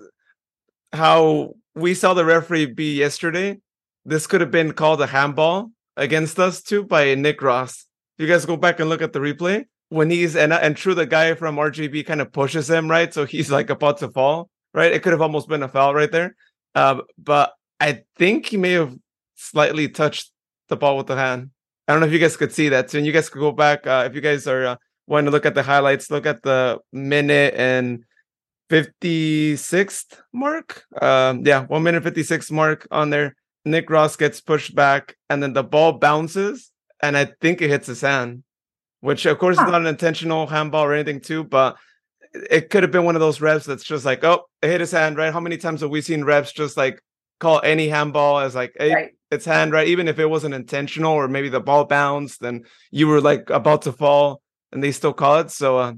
how we saw the referee be yesterday. This could have been called a handball against us too by Nick Ross. You guys go back and look at the replay when he's and and true the guy from RGV kind of pushes him right, so he's like about to fall. Right, it could have almost been a foul right there. Um, but I think he may have slightly touched the ball with the hand. I don't know if you guys could see that. So, you guys could go back uh, if you guys are uh, wanting to look at the highlights. Look at the minute and 56th mark. Um, yeah, one minute 56 mark on there. Nick Ross gets pushed back, and then the ball bounces, and I think it hits his hand, which of course huh. is not an intentional handball or anything, too, but it could have been one of those reps that's just like, oh, it hit his hand, right? How many times have we seen reps just like call any handball as like, hey, right. it's hand, right? Even if it wasn't intentional or maybe the ball bounced and you were like about to fall and they still call it. So, uh,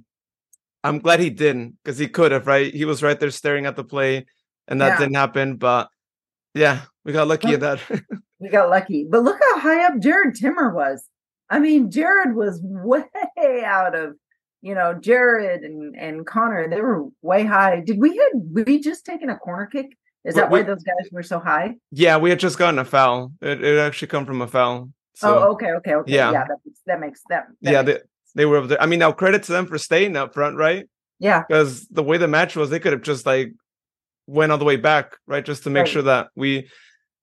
I'm glad he didn't because he could have, right? He was right there staring at the play, and that yeah. didn't happen. But yeah, we got lucky in that. we got lucky. But look how high up Jared Timmer was. I mean, Jared was way out of, you know, Jared and, and Connor, they were way high. Did we had we just taken a corner kick Is that why those guys were so high? Yeah, we had just gotten a foul. It, it actually come from a foul. So oh, okay, okay, okay. yeah. Yeah, that, makes- that makes that. that yeah, makes- they were able to. I mean, now credit to them for staying up front, right? yeah, Because the way the match was, they could have just like went all the way back, right? Just to make Right. sure that we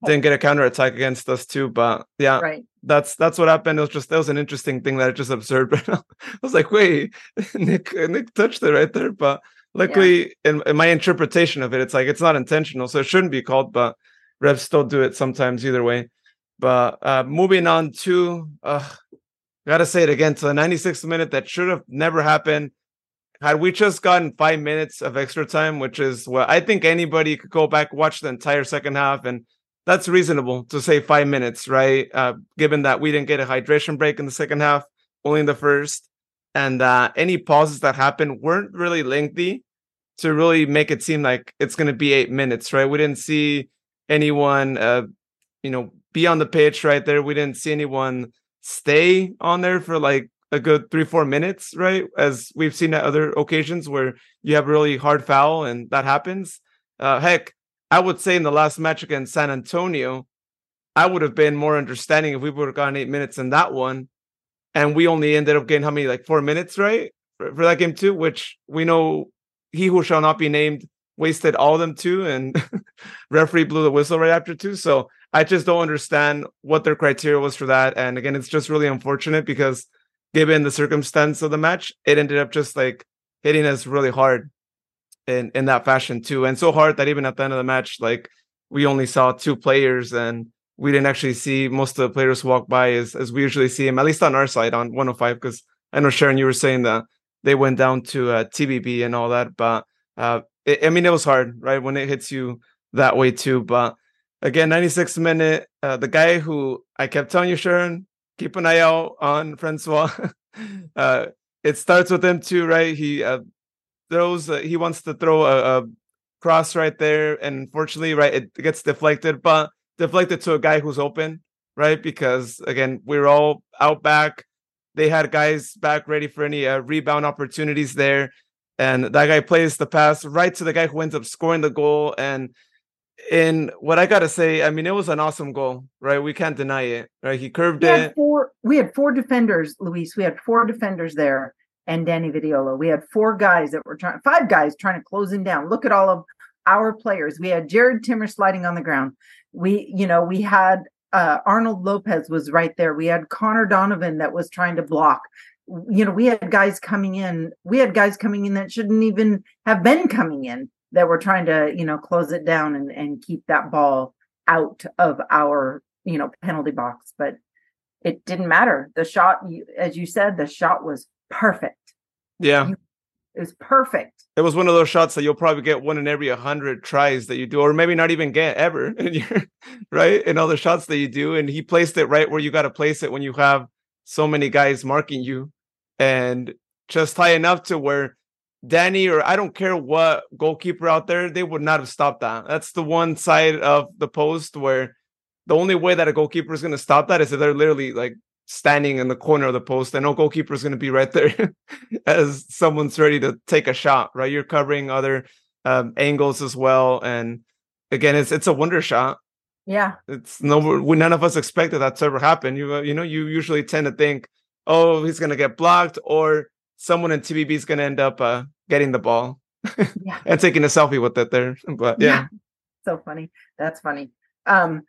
didn't get a counter attack against us too. But yeah, right. that's that's what happened. It was just that was an interesting thing that I just observed. I was like, wait, Nick Nick touched it right there, but luckily in, in my interpretation of it, it's like it's not intentional, so it shouldn't be called, but refs still do it sometimes either way. But uh moving on to uh gotta say it again to the 96th minute that should have never happened. Had we just gotten five minutes of extra time, which is what I think anybody could go back, watch the entire second half, and that's reasonable to say five minutes, right? Uh, given that we didn't get a hydration break in the second half, only in the first, and uh, any pauses that happened weren't really lengthy to really make it seem like it's going to be eight minutes, right? We didn't see anyone, uh, you know, be on the pitch right there. We didn't see anyone stay on there for like a good three, four minutes, right? As we've seen at other occasions where you have really hard foul and that happens. Uh, heck, I would say in the last match against San Antonio, I would have been more understanding if we would have gotten eight minutes in that one. And we only ended up getting how many, like four minutes, right? For, for that game too, which we know he who shall not be named wasted all of them too. And referee blew the whistle right after too. So I just don't understand what their criteria was for that. And again, it's just really unfortunate because given the circumstance of the match, it ended up just like hitting us really hard in in that fashion too, and so hard that even at the end of the match, like we only saw two players and we didn't actually see most of the players walk by as as we usually see them, at least on our side on 105. Because I know Sharon, you were saying that they went down to uh, TBB and all that, but uh, it, I mean it was hard, right, when it hits you that way too. But again, 96 minute, uh, the guy who I kept telling you, Sharon, keep an eye out on Francois. uh, it starts with him too, right? He uh, throws, uh, he wants to throw a, a cross right there, and unfortunately, right, it gets deflected, but deflected to a guy who's open, right? Because again, we're all out back. They had guys back ready for any uh, rebound opportunities there, and that guy plays the pass right to the guy who ends up scoring the goal. And in what I gotta say, I mean, it was an awesome goal, right? We can't deny it, right? He curved We had it. four. We had four defenders, Luis. We had four defenders there, and Danny Vitiello. We had four guys that were trying, five guys trying to close him down. Look at all of our players. We had Jared Timmer sliding on the ground. We, you know, we had uh, Arnold Lopez was right there. We had Connor Donovan that was trying to block. You know, we had guys coming in. We had guys coming in that shouldn't even have been coming in that we're trying to, you know, close it down and and keep that ball out of our, you know, penalty box. But it didn't matter. The shot, you- as you said, the shot was perfect. Yeah. It was perfect. It was one of those shots that you'll probably get one in every 100 tries that you do, or maybe not even get ever in your, right? In all the shots that you do. And he placed it right where you got to place it when you have so many guys marking you and just high enough to where Danny or I don't care what goalkeeper out there, they would not have stopped that. That's the one side of the post where the only way that a goalkeeper is going to stop that is if they're literally like standing in the corner of the post and no goalkeeper is going to be right there as someone's ready to take a shot right you're covering other um, angles as well and again it's it's a wonder shot Yeah. it's no we, none of us expected that to ever happen you you know you usually tend to think oh he's going to get blocked or someone in TBB is going to end up uh, getting the ball Yeah. and taking a selfie with it there but yeah, So funny. That's funny. Um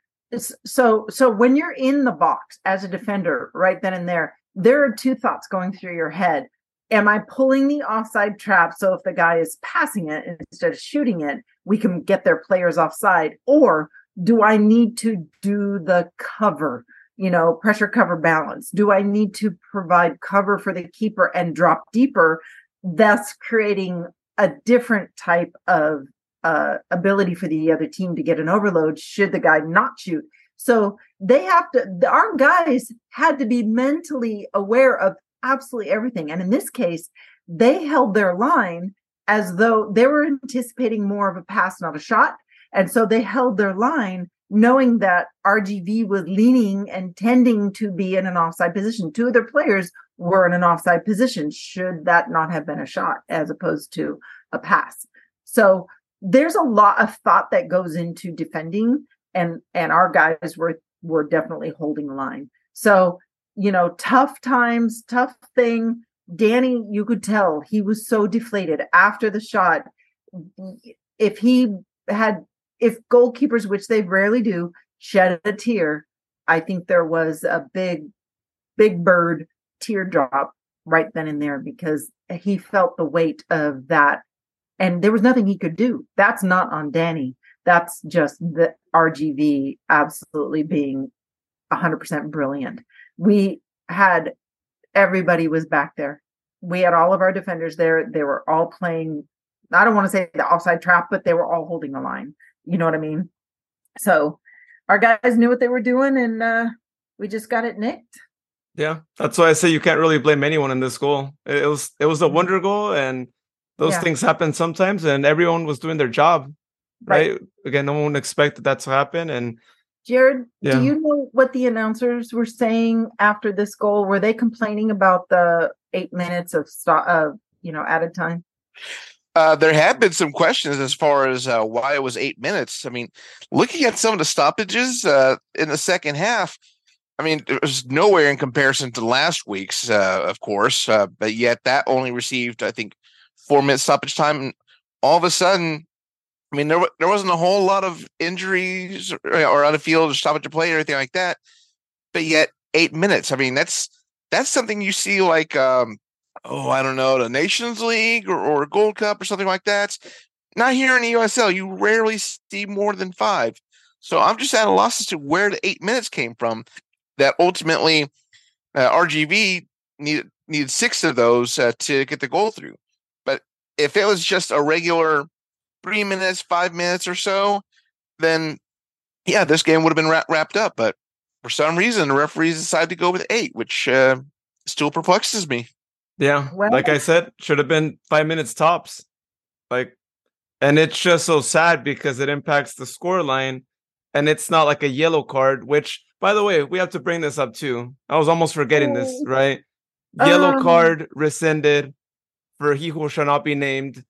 so so when you're in the box as a defender right then and there, there are two thoughts going through your head. Am I pulling the offside trap so if the guy is passing it instead of shooting it, we can get their players offside? Or do I need to do the cover? You know, pressure cover balance. Do I need to provide cover for the keeper and drop deeper, thus creating a different type of uh, ability for the other team to get an overload should the guy not shoot. So they have to, our guys had to be mentally aware of absolutely everything. And in this case, they held their line as though they were anticipating more of a pass, not a shot. And so they held their line knowing that RGV was leaning and tending to be in an offside position. Two of their players were in an offside position, should that not have been a shot as opposed to a pass. So there's a lot of thought that goes into defending and and our guys were were definitely holding line. So, you know, tough times, tough thing. Danny, you could tell he was so deflated after the shot. If he had if goalkeepers, which they rarely do, shed a tear, I think there was a big, big bird teardrop right then and there because he felt the weight of that. And there was nothing he could do. That's not on Danny. That's just the RGV absolutely being 100% brilliant. We had everybody was back there. We had all of our defenders there. They were all playing, I don't want to say the offside trap, but they were all holding the line. You know what I mean? So our guys knew what they were doing and uh, we just got it nicked. Yeah, that's why I say you can't really blame anyone in this goal. It was it was a Mm-hmm. wonder goal, and those Yeah. things happen sometimes, and everyone was doing their job, right? Again, no one expected that to happen, and Jared, Yeah. do you know what the announcers were saying after this goal? Were they complaining about the eight minutes of stop, uh, you know, added time? Uh, there have been some questions as far as uh, why it was eight minutes. I mean, looking at some of the stoppages uh, in the second half, I mean, it was nowhere in comparison to last week's, uh, of course, uh, but yet that only received, I think, four minutes stoppage time. And all of a sudden, I mean, there there wasn't a whole lot of injuries or, or on the field or stoppage of play or anything like that, but yet eight minutes. I mean, that's that's something you see like um, oh, I don't know, the Nations League or, or Gold Cup or something like that. Not here in the USL. You rarely see more than five. So I'm just at a loss as to where the eight minutes came from. That ultimately uh, RGV needed needed six of those uh, to get the goal through. But if it was just a regular three minutes, five minutes or so, then yeah, this game would have been wra- wrapped up. But for some reason, the referees decided to go with eight, which uh, still perplexes me. Yeah, Well- like I said, should have been five minutes tops. Like, and it's just so sad because it impacts the score line, and it's not like a yellow card. Which, by the way, we have to bring this up too. I was almost forgetting this, right? Yellow Um, card rescinded for he who shall not be named.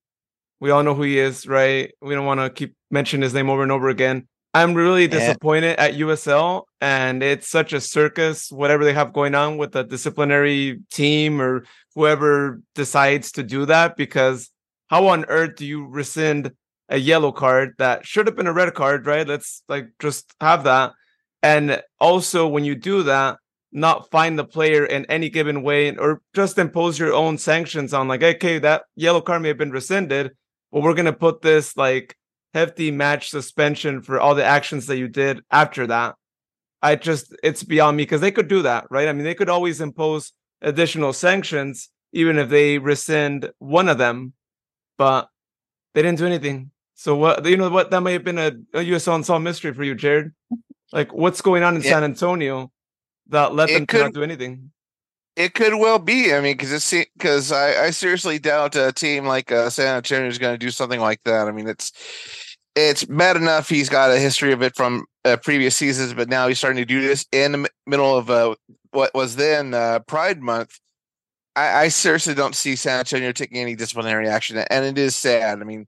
We all know who he is, right? We don't want to keep mentioning his name over and over again. I'm really disappointed at USL, and it's such a circus, whatever they have going on with the disciplinary team or whoever decides to do that. Because how on earth do you rescind a yellow card that should have been a red card, right? Let's like just have that. And also, when you do that, not find the player in any given way or just impose your own sanctions on like okay that yellow card may have been rescinded but we're going to put this like hefty match suspension for all the actions that you did after that i just it's beyond me because they could do that right i mean they could always impose additional sanctions even if they rescind one of them but they didn't do anything so what you know what that may have been a, a usl unsolved mystery for you jared like what's going on in Yeah. san antonio that let It them to not do anything It could well be. I mean, because it's because I, I seriously doubt a team like uh, San Antonio is going to do something like that. I mean, it's it's bad enough he's got a history of it from uh, previous seasons, but now he's starting to do this in the middle of uh, what was then uh, Pride Month. I, I seriously don't see San Antonio taking any disciplinary action, and it is sad. I mean,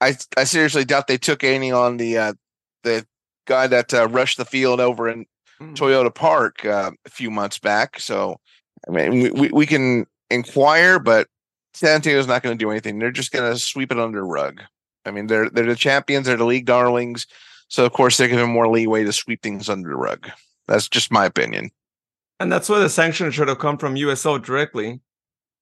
I I seriously doubt they took any on the uh, the guy that uh, rushed the field over in Mm. Toyota Park uh, a few months back. So, I mean, we, we, we can inquire, but San Antonio's not going to do anything. They're just going to sweep it under the rug. I mean, they're they're the champions, they're the league darlings. So, of course, they're giving more leeway to sweep things under the rug. That's just my opinion. And that's why the sanction should have come from USL directly.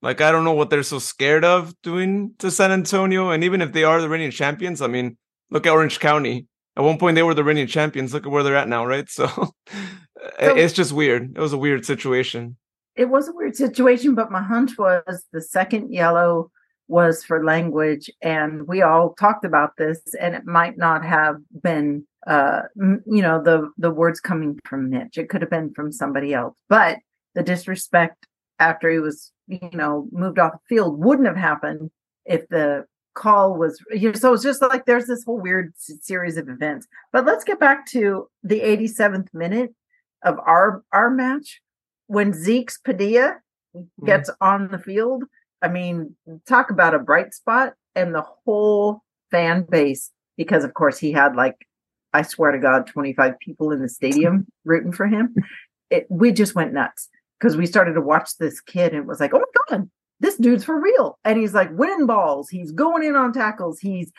Like I don't know what they're so scared of doing to San Antonio. And even if they are the reigning champions, I mean, look at Orange County. At one point they were the reigning champions. Look at where they're at now, right? So, So- it's just weird. It was a weird situation. It was a weird situation, but my hunch was the second yellow was for language, and we all talked about this, and it might not have been, uh, you know, the the words coming from Mitch. It could have been from somebody else, but the disrespect after he was, you know, moved off the field wouldn't have happened if the call was. You know, so it's just like there's this whole weird series of events. But let's get back to the 87th minute of our our match when Zeke's Padilla gets on the field. I mean, talk about a bright spot, and the whole fan base because, of course, he had like, I swear to God, 25 people in the stadium rooting for him. It, we just went nuts because we started to watch this kid and it was like, oh my God, this dude's for real. And he's like winning balls. He's going in on tackles. He's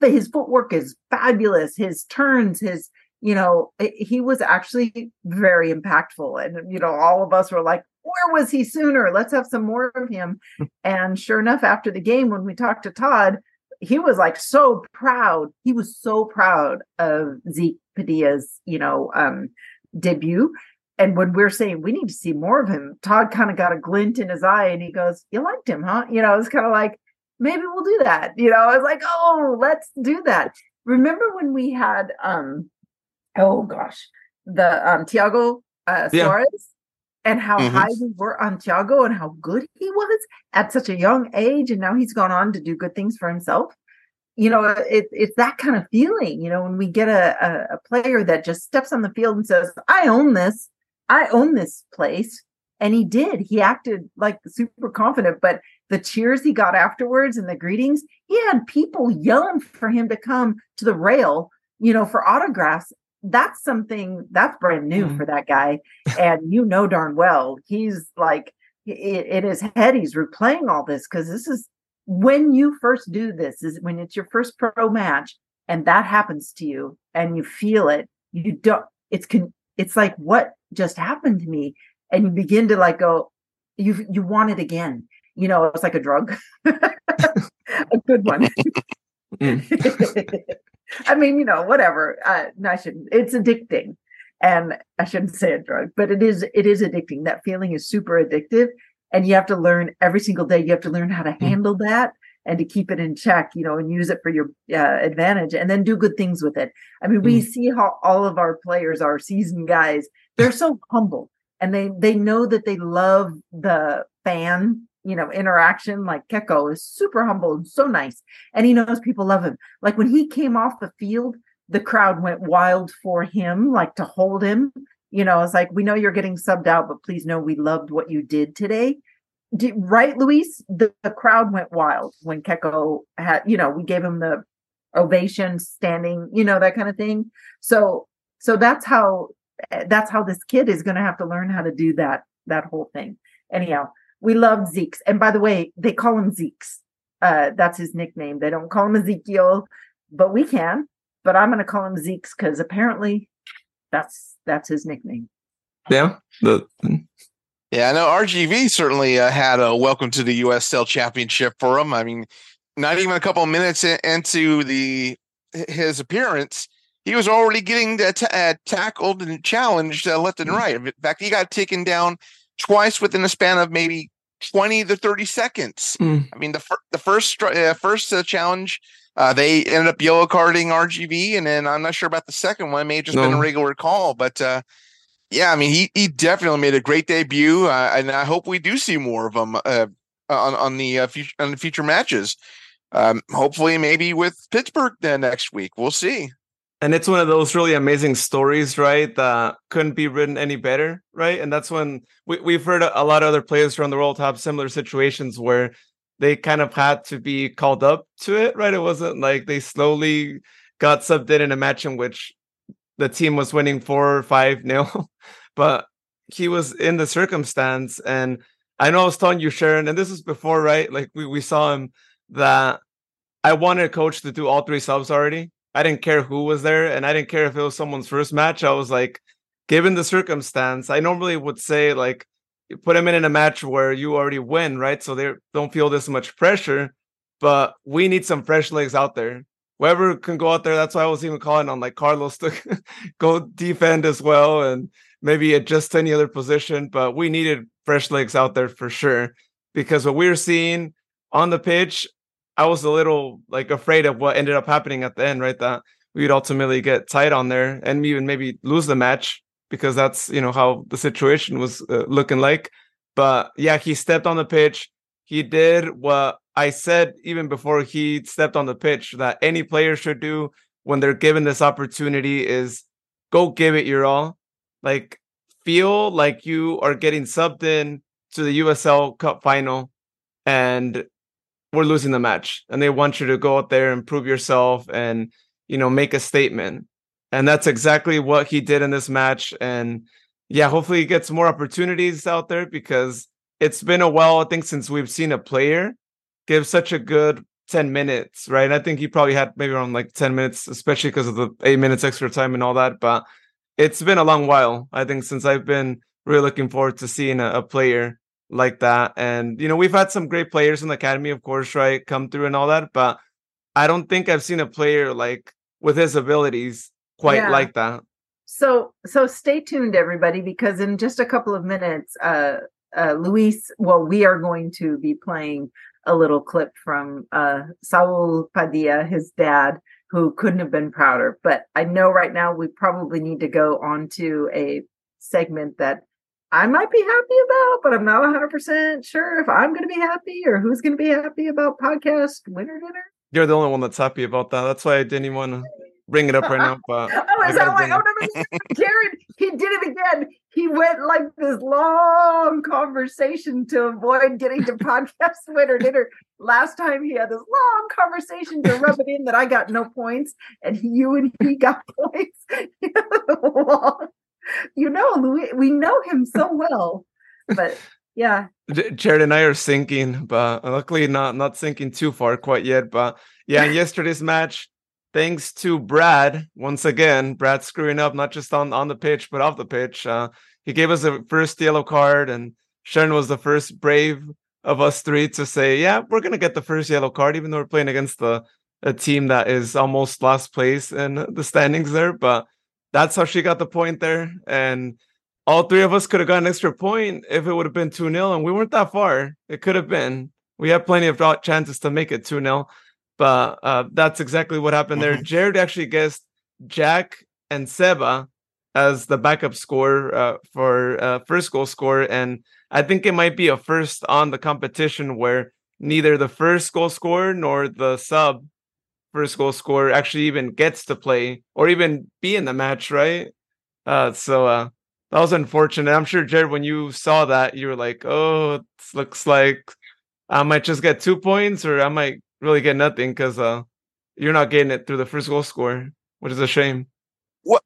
his footwork is fabulous. His turns, his you know, he was actually very impactful. And, you know, all of us were like, where was he sooner? Let's have some more of him. and sure enough, after the game, when we talked to Todd, he was like so proud. He was so proud of Zeke Padilla's, you know, um, debut. And when we're saying we need to see more of him, Todd kind of got a glint in his eye and he goes, You liked him, huh? You know, it's kind of like, maybe we'll do that. You know, I was like, Oh, let's do that. Remember when we had um oh gosh, the um Thiago uh, yeah. Suarez and how mm-hmm. high we were on Thiago and how good he was at such a young age, and now he's gone on to do good things for himself. You know, it, it's that kind of feeling. You know, when we get a, a, a player that just steps on the field and says, "I own this, I own this place," and he did. He acted like super confident, but the cheers he got afterwards and the greetings, he had people yelling for him to come to the rail, you know, for autographs that's something that's brand new mm. for that guy. And you know darn well he's like in his head, he's replaying all this because this is when you first do this, is when it's your first pro match and that happens to you and you feel it, you don't, it's con, it's like what just happened to me. And you begin to like go, you you want it again. You know, it's like a drug. a good one. mm. I mean, you know, whatever. Uh, no, I shouldn't. It's addicting, and I shouldn't say a drug, but it is. It is addicting. That feeling is super addictive, and you have to learn every single day. You have to learn how to mm. handle that and to keep it in check, you know, and use it for your uh, advantage, and then do good things with it. I mean, we mm. see how all of our players, our seasoned guys, they're so humble, and they they know that they love the fan you know, interaction. Like Keko is super humble and so nice. And he knows people love him. Like when he came off the field, the crowd went wild for him, like to hold him. You know, it's like, we know you're getting subbed out, but please know we loved what you did today. Did, right, Luis? The, the crowd went wild when Keko had, you know, we gave him the ovation standing, you know, that kind of thing. So, so that's how, eh, that's how this kid is going to have to learn how to do that, that whole thing. Anyhow, we loved Zeke's. And by the way, they call him Zeke's. Uh, that's his nickname. They don't call him Ezekiel, but we can. But I'm going to call him Zeke's because apparently that's that's his nickname. Yeah. The yeah, I know RGV certainly uh, had a welcome to the USL Championship for him. I mean, not even a couple of minutes in, into the his appearance, he was already getting t- uh, tackled and challenged uh, left and right. In fact, he got taken down twice within a span of maybe 20 to 30 seconds. Mm. I mean, the, fir- the first uh, first uh, challenge, uh, they ended up yellow carding RGV, and then I'm not sure about the second one. It may have just no. been a regular call, but uh, yeah, I mean, he he definitely made a great debut, uh, and I hope we do see more of him uh, on on the future on the future matches. Um, hopefully, maybe with Pittsburgh then next week. We'll see and it's one of those really amazing stories right that couldn't be written any better right? And that's when we, we've heard a, lot of other players around the world have similar situations where they kind of had to be called up to it right? It wasn't like they slowly got subbed in in a match in which the team was winning four or five nil but he was in the circumstance. And i know i was telling you sharon and this is before right? Like we, we saw him that i wanted a coach to do all three subs already I didn't care who was there, and I didn't care if it was someone's first match. I was like, given the circumstance, I normally would say like, put them in, in a match where you already win, right? So they don't feel this much pressure. But we need some fresh legs out there. Whoever can go out there. That's why I was even calling on like Carlos to go defend as well, and maybe adjust any other position. But we needed fresh legs out there for sure because what we we're seeing on the pitch I was a little like afraid of what ended up happening at the end, right? That we'd ultimately get tight on there and even maybe lose the match because that's you know how the situation was uh, looking like. But yeah, he stepped on the pitch. He did what I said even before he stepped on the pitch that any player should do when they're given this opportunity is go give it your all. Like feel like you are getting subbed in to the USL Cup final and we're losing the match and they want you to go out there and prove yourself and you know make a statement. And that's exactly what he did in this match and yeah hopefully he gets more opportunities out there because it's been a while i think since we've seen a player give such a good 10 minutes right? And i think he probably had maybe around like 10 minutes especially because of the eight minutes extra time and all that but it's been a long while i think since i've been really looking forward to seeing a, a player like that. And you know, we've had some great players in the academy, of course, right, come through and all that, but I don't think I've seen a player like with his abilities quite yeah. like that. So so stay tuned everybody because in just a couple of minutes uh uh Luis well we are going to be playing a little clip from uh Saul Padilla his dad who couldn't have been prouder but I know right now we probably need to go on to a segment that I might be happy about, but I'm not 100% sure if I'm going to be happy or who's going to be happy about podcast winner dinner. You're the only one that's happy about that. That's why I didn't even want to bring it up right now. But oh, is that why? Oh, no, Jared, he did it again. He went like this long conversation to avoid getting to podcast winner dinner. Last time he had this long conversation to rub it in that I got no points, and you and he got points. You know, Luis, we know him so well. But yeah. Jared and I are sinking, but luckily not not sinking too far quite yet. But yeah, yesterday's match, thanks to Brad once again, Brad screwing up not just on on the pitch but off the pitch. Uh, he gave us a first yellow card, and Sharon was the first brave of us three to say, "Yeah, we're gonna get the first yellow card, even though we're playing against the a team that is almost last place in the standings there." But that's how she got the point there. And all three of us could have got an extra point if it would have been 2 0. And we weren't that far. It could have been. We had plenty of chances to make it 2 0. But uh, that's exactly what happened there. Mm-hmm. Jared actually guessed Jack and Seba as the backup score uh, for uh, first goal score. And I think it might be a first on the competition where neither the first goal scorer nor the sub first goal scorer actually even gets to play or even be in the match, right? Uh, so uh, that was unfortunate. I'm sure Jared, when you saw that, you were like, "Oh, looks like I might just get two points, or I might really get nothing because uh, you're not getting it through the first goal score, which is a shame." Well,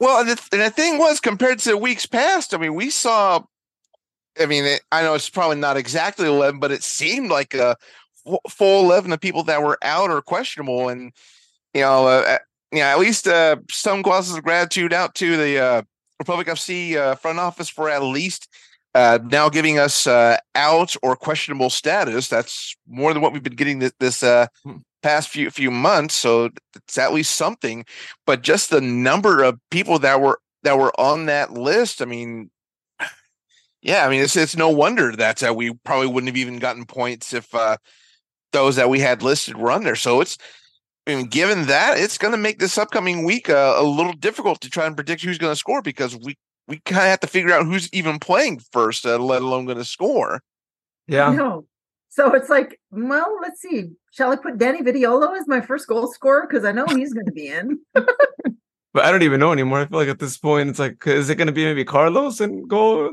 well, and the, and the thing was, compared to the weeks past, I mean, we saw. I mean, it, I know it's probably not exactly eleven, but it seemed like a full 11 of people that were out or questionable. And, you know, uh, you know, at least uh, some golazos of gratitude out to the uh, Republic FC uh, front office for at least uh, now giving us uh, out or questionable status. That's more than what we've been getting this, this uh, hmm. past few few months. So it's at least something. But just the number of people that were that were on that list. I mean, yeah, I mean, it's it's no wonder that uh, we probably wouldn't have even gotten points if uh, those that we had listed were on there. So it's I mean, given that, it's going to make this upcoming week uh, a little difficult to try and predict who's going to score because we we kind of have to figure out who's even playing first, uh, let alone going to score. Yeah. No. So it's like, well, let's see. Shall I put Danny Vitiello as my first goal scorer because I know he's going to be in. but I don't even know anymore. I feel like at this point, it's like, is it going to be maybe Carlos and goal?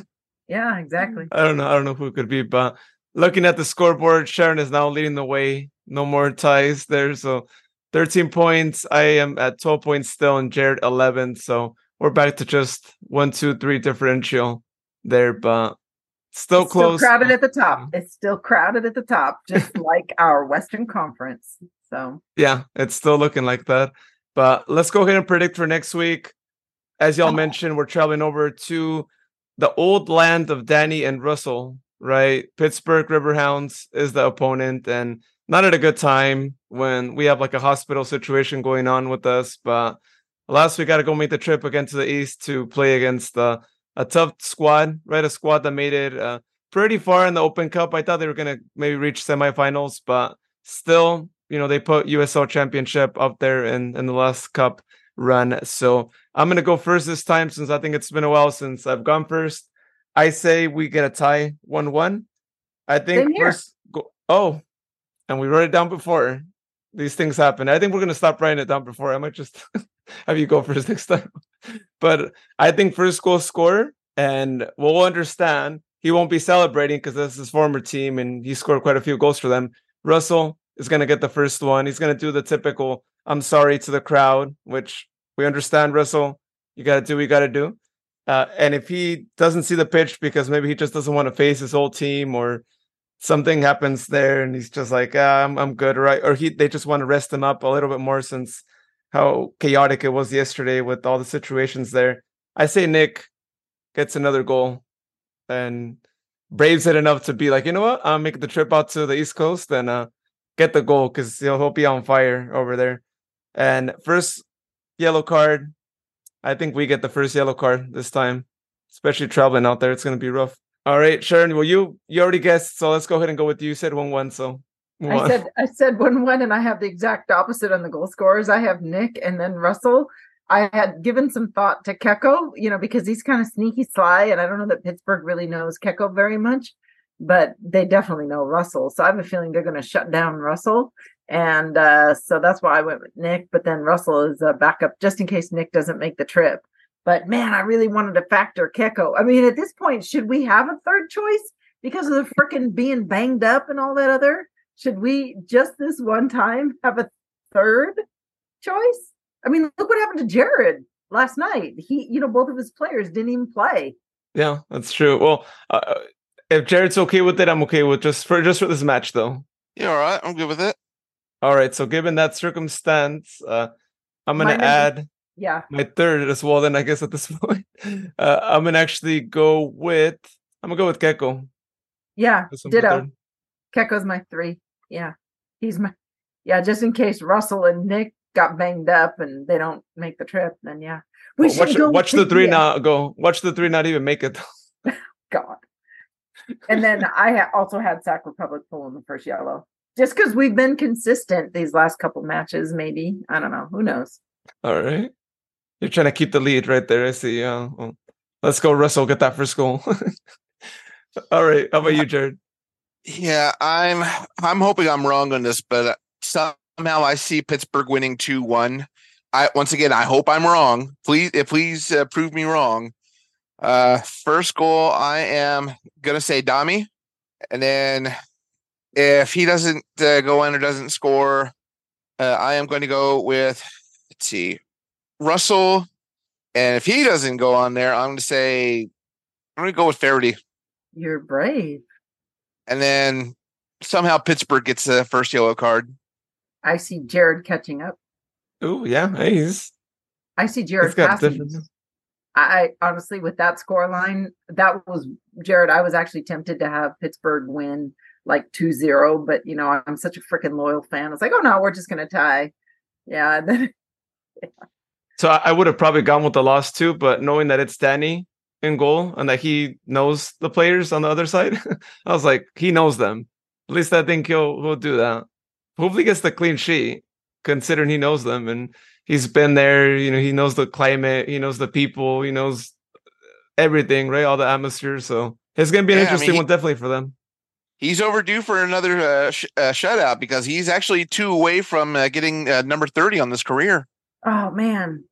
yeah, exactly. I don't know. I don't know who it could be, but looking at the scoreboard, Sharon is now leading the way. No more ties there. So 13 points. I am at 12 points still, and Jared 11. So we're back to just one, two, three differential there, but still it's close. Still crowded at the uh-huh. top. It's still crowded at the top, just like our Western Conference. So yeah, it's still looking like that. But let's go ahead and predict for next week. As y'all mentioned, we're traveling over to the old land of Danny and Russell right? Pittsburgh Riverhounds is the opponent, and not at a good time when we have like a hospital situation going on with us. But last we got to go make the trip again to the east to play against uh, a tough squad, right? A squad that made it uh, pretty far in the Open Cup. I thought they were gonna maybe reach semifinals, but still, you know, they put USL Championship up there in in the last cup run. So I'm gonna go first this time since I think it's been a while since I've gone first. I say we get a tie one one. I think first go, oh, and we wrote it down before. These things happen. I think we're gonna stop writing it down before. I might just have you go first next time. but I think first goal score, and we'll understand he won't be celebrating because that's his former team and he scored quite a few goals for them. Russell is going to get the first one. He's going to do the typical "I'm sorry" to the crowd, which we understand. Russell, you got to do what you got to do. Uh, and if he doesn't see the pitch because maybe he just doesn't want to face his whole team or something happens there and he's just like ah, I'm I'm good right or he they just want to rest him up a little bit more since how chaotic it was yesterday with all the situations there. I say Nick gets another goal and braves it enough to be like, you know what, I'll make the trip out to the East Coast and uh, get the goal because he'll, he'll be on fire over there. And first yellow card, I think we get the first yellow card this time, especially traveling out there. It's going to be rough. All right, Sharon. Well, you you already guessed, so let's go ahead and go with you. You said one one, so one. I said I said one one, and I have the exact opposite on the goal scorers. I have Nick and then Russell. I had given some thought to Keko, you know, because he's kind of sneaky sly, and I don't know that Pittsburgh really knows Keko very much, but they definitely know Russell. So I have a feeling they're going to shut down Russell, and uh, so that's why I went with Nick. But then Russell is a backup just in case Nick doesn't make the trip. But man, I really wanted to factor Keko. I mean, at this point, should we have a third choice because of the freaking being banged up and all that other? Should we just this one time have a third choice? I mean, look what happened to Jared last night. He, you know, both of his players didn't even play. Yeah, that's true. Well, uh, if Jared's okay with it, I'm okay with just for just for this match though. Yeah, all right. I'm good with it. All right. So given that circumstance, uh, I'm gonna add yeah my third as well. Then I guess at this point, uh, I'm gonna actually go with I'm gonna go with Keko. Yeah, ditto. Keko's my three. Yeah, he's my yeah. Just in case Russell and Nick got banged up and they don't make the trip, then yeah, we well, watch, watch the three now. Go watch the three not even make it. God. and then I also had Sac Republic pull in the first yellow, just because we've been consistent these last couple matches. Maybe I don't know. Who knows? All right, you're trying to keep the lead right there. I see. Yeah, well, let's go, Russell. Get that first goal. All right, how about you, Jared? Yeah, I'm. I'm hoping I'm wrong on this, but somehow I see Pittsburgh winning 2 1. I once again I hope I'm wrong. Please eh, please uh, prove me wrong. Uh first goal I am going to say Dami and then if he doesn't uh, go in or doesn't score uh, I am going to go with let's see Russell and if he doesn't go on there I'm going to say I'm going to go with Faraday. You're brave. And then somehow Pittsburgh gets the first yellow card. I see Jared catching up. Oh yeah, he's. I see Jared passing. I honestly, with that score line, that was Jared. I was actually tempted to have Pittsburgh win like 2-0, but you know, I'm such a freaking loyal fan. I was like, oh no, we're just gonna tie. Yeah. Then, yeah. So I would have probably gone with the loss too, but knowing that it's Danny in goal and that he knows the players on the other side, I was like, he knows them. At least I think he'll he'll do that hopefully gets the clean sheet, considering he knows them and he's been there. You know, he knows the climate, he knows the people, he knows everything, right? All the atmosphere. So it's going to be an yeah, interesting I mean, he, one, definitely for them. He's overdue for another uh, sh- uh, shutout because he's actually two away from uh, getting uh, number 30 on this career. Oh, man.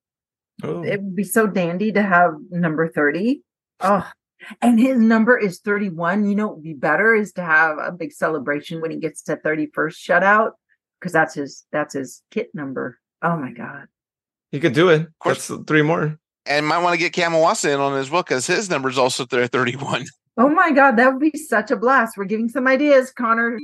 Oh. It would be so dandy to have number 30. Oh, and his number is 31. You know, it would be better is to have a big celebration when he gets to 31st shutout because that's his that's his kit number. Oh my god. He could do it. Of course. That's three more. And might want to get Cam Iwasa in on as well because his number is also 31. Oh my god, that would be such a blast. We're giving some ideas, Connor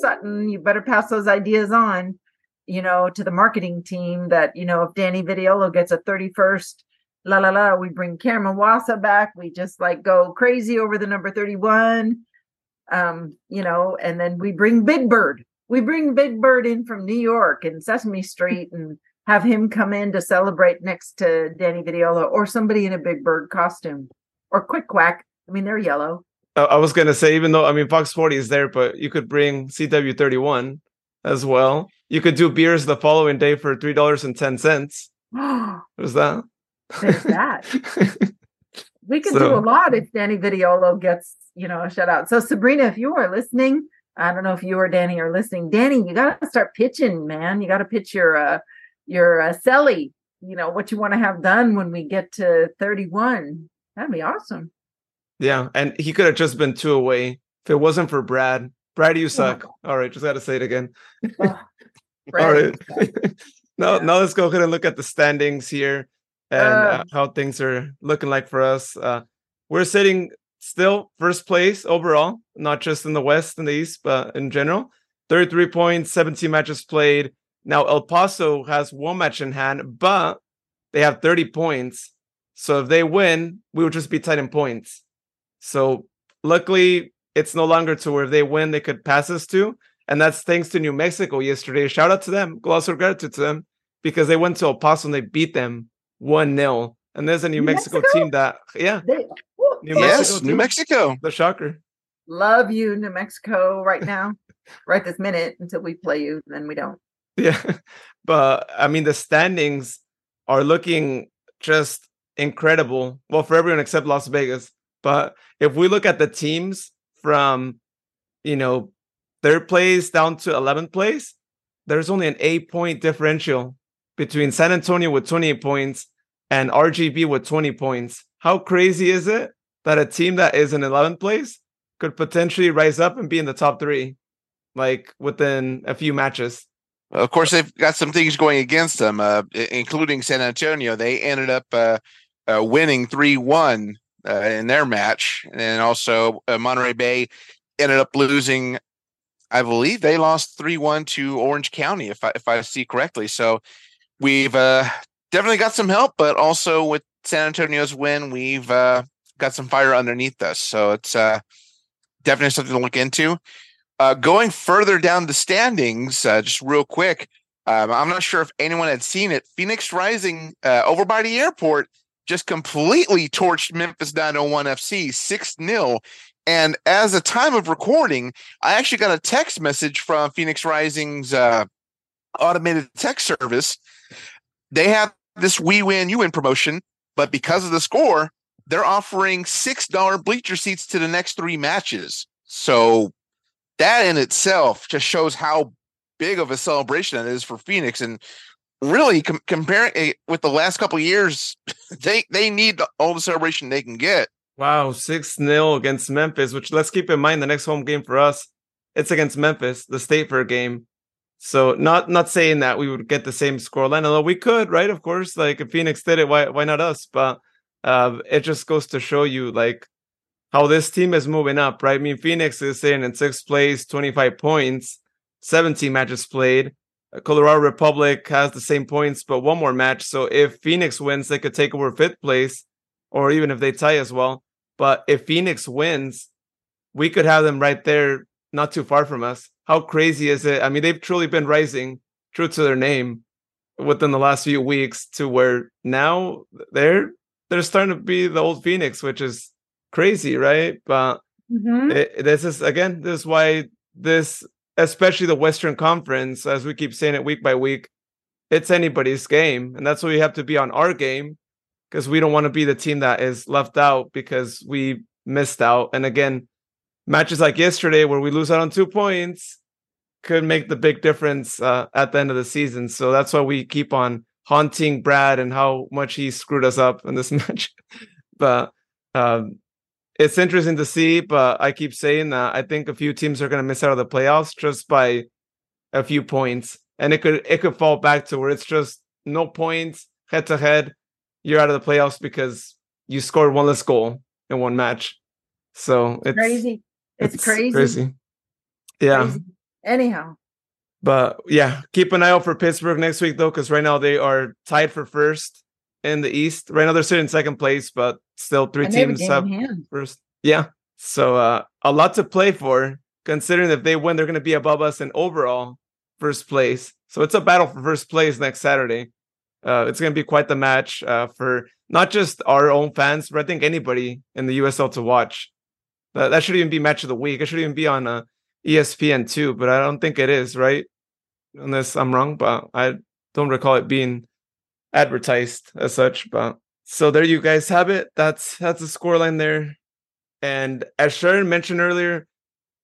Sutton. You better pass those ideas on, you know, to the marketing team that, you know, if Danny Vitiello gets a 31st la la la. We bring Cameron Iwasa back. We just like go crazy over the number 31. Um, you know, and then we bring Big Bird. We bring Big Bird in from New York and Sesame Street and have him come in to celebrate next to Danny Vitiello or somebody in a Big Bird costume or Quick Quack. I mean, they're yellow. I was gonna say, even though I mean Fox 40 is there, but you could bring CW31 as well. You could do beers the following day for three dollars and ten cents. What's that? There's that. we can so, do a lot if Danny Vitiello gets, you know, a shutout. So Sabrina, if you are listening, I don't know if you or Danny are listening. Danny, you got to start pitching, man. You got to pitch your uh your uh, Selly, you know, what you want to have done when we get to 31. That'd be awesome. Yeah, and he could have just been two away if it wasn't for Brad Brad, you suck. All right, just got to say it again. Oh, All right. now, Yeah. now let's go ahead and look at the standings here and uh, Uh. how things are looking like for us. Uh, we're sitting still first place overall, not just in the West and the East, but in general. 33 points, 17 matches played. Now, El Paso has one match in hand, but they have 30 points. So if they win, we would just be tied in points. So luckily, it's no longer to where if they win, they could pass us to. And that's thanks to New Mexico yesterday. Shout out to them. Golazos gratitude to them because they went to El Paso and they beat them 1 0. And there's a New, New Mexico, Mexico? team that, yeah, They- New yeah. Mexico yes. New Mexico. the shocker. Love you, New Mexico, right now, right this minute until we play you. Then we don't. Yeah. But I mean, the standings are looking just incredible. Well, for everyone except Las Vegas. But if we look at the teams from, you know, third place down to 11th place, there's only an eight point differential between San Antonio with 28 points and RGV with 20 points. How crazy is it that a team that is in 11th place could potentially rise up and be in the top three, like within a few matches? Of course, they've got some things going against them, uh, including San Antonio. They ended up uh, uh, winning 3 1 uh, in their match. And also, uh, Monterey Bay ended up losing, I believe they lost 3 1 to Orange County, if I, if I see correctly. So we've uh, definitely got some help, but also with San Antonio's win, we've uh, got some fire underneath us. So it's uh, definitely something to look into. Uh, going further down the standings, just real quick, um, I'm not sure if anyone had seen it. Phoenix Rising over by the airport just completely torched Memphis 901 FC 6 0. And as a time of recording, I actually got a text message from Phoenix Rising's uh, automated text service. They have this We Win, You Win promotion, but because of the score, they're offering $6 bleacher seats to the next three matches. So that in itself just shows how big of a celebration that is for Phoenix. And really, com- comparing it with the last couple years, they they need the- all the celebration they can get. Wow, 6 0 against Memphis, which let's keep in mind the next home game for us, it's against Memphis, the state fair game. So not not saying that we would get the same scoreline, although we could, right? Of course, like if Phoenix did it, why why not us? But uh, it just goes to show you like how this team is moving up, right? I mean, Phoenix is in in sixth place, 25 points, 17 matches played. Colorado Republic has the same points, but one more match. So if Phoenix wins, they could take over fifth place, or even if they tie as well. But if Phoenix wins, we could have them right there, not too far from us. How crazy is it? I mean, they've truly been rising, true to their name, within the last few weeks, to where now they're they're starting to be the old Phoenix, which is crazy, right? But Mhm. it, this is again, this is why this, especially the Western Conference, as we keep saying it week by week, it's anybody's game, and that's why we have to be on our game because we don't want to be the team that is left out because we missed out. And again, matches like yesterday where we lose out on two points could make the big difference uh, at the end of the season. So that's why we keep on haunting Brad and how much he screwed us up in this match. but um, it's interesting to see. But I keep saying that I think a few teams are going to miss out of the playoffs just by a few points, and it could it could fall back to where it's just no points head to head. You're out of the playoffs because you scored one less goal in one match. So it's crazy. It's, crazy. Yeah. Crazy. Anyhow, But yeah, keep an eye out for Pittsburgh next week though, because right now they are tied for first in the East. Right now they're sitting in second place, but still three and they have a teams have first. Yeah. So uh a lot to play for, considering if they win, they're gonna be above us in overall first place. So it's a battle for first place next Saturday. Uh it's gonna be quite the match uh for not just our own fans, but I think anybody in the USL to watch. That that should even be match of the week. It should even be on uh ESPN too, but I don't think it is, right? Unless I'm wrong, but I don't recall it being advertised as such. But so there you guys have it. That's that's the scoreline there. And as Sharon mentioned earlier,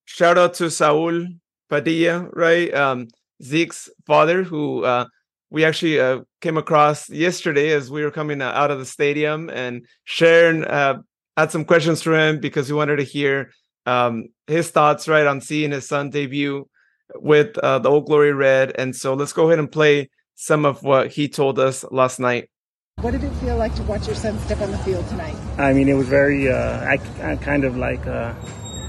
shout out to Saul Padilla, right? Um, Zeke's father, who uh, we actually uh, came across yesterday as we were coming uh, out of the stadium, and Sharon uh, had some questions for him because we wanted to hear um, his thoughts right on seeing his son debut with uh, the Old Glory Red. And so let's go ahead and play some of what he told us last night. What did it feel like to watch your son step on the field tonight? I mean, it was very, uh, I, I kind of like uh,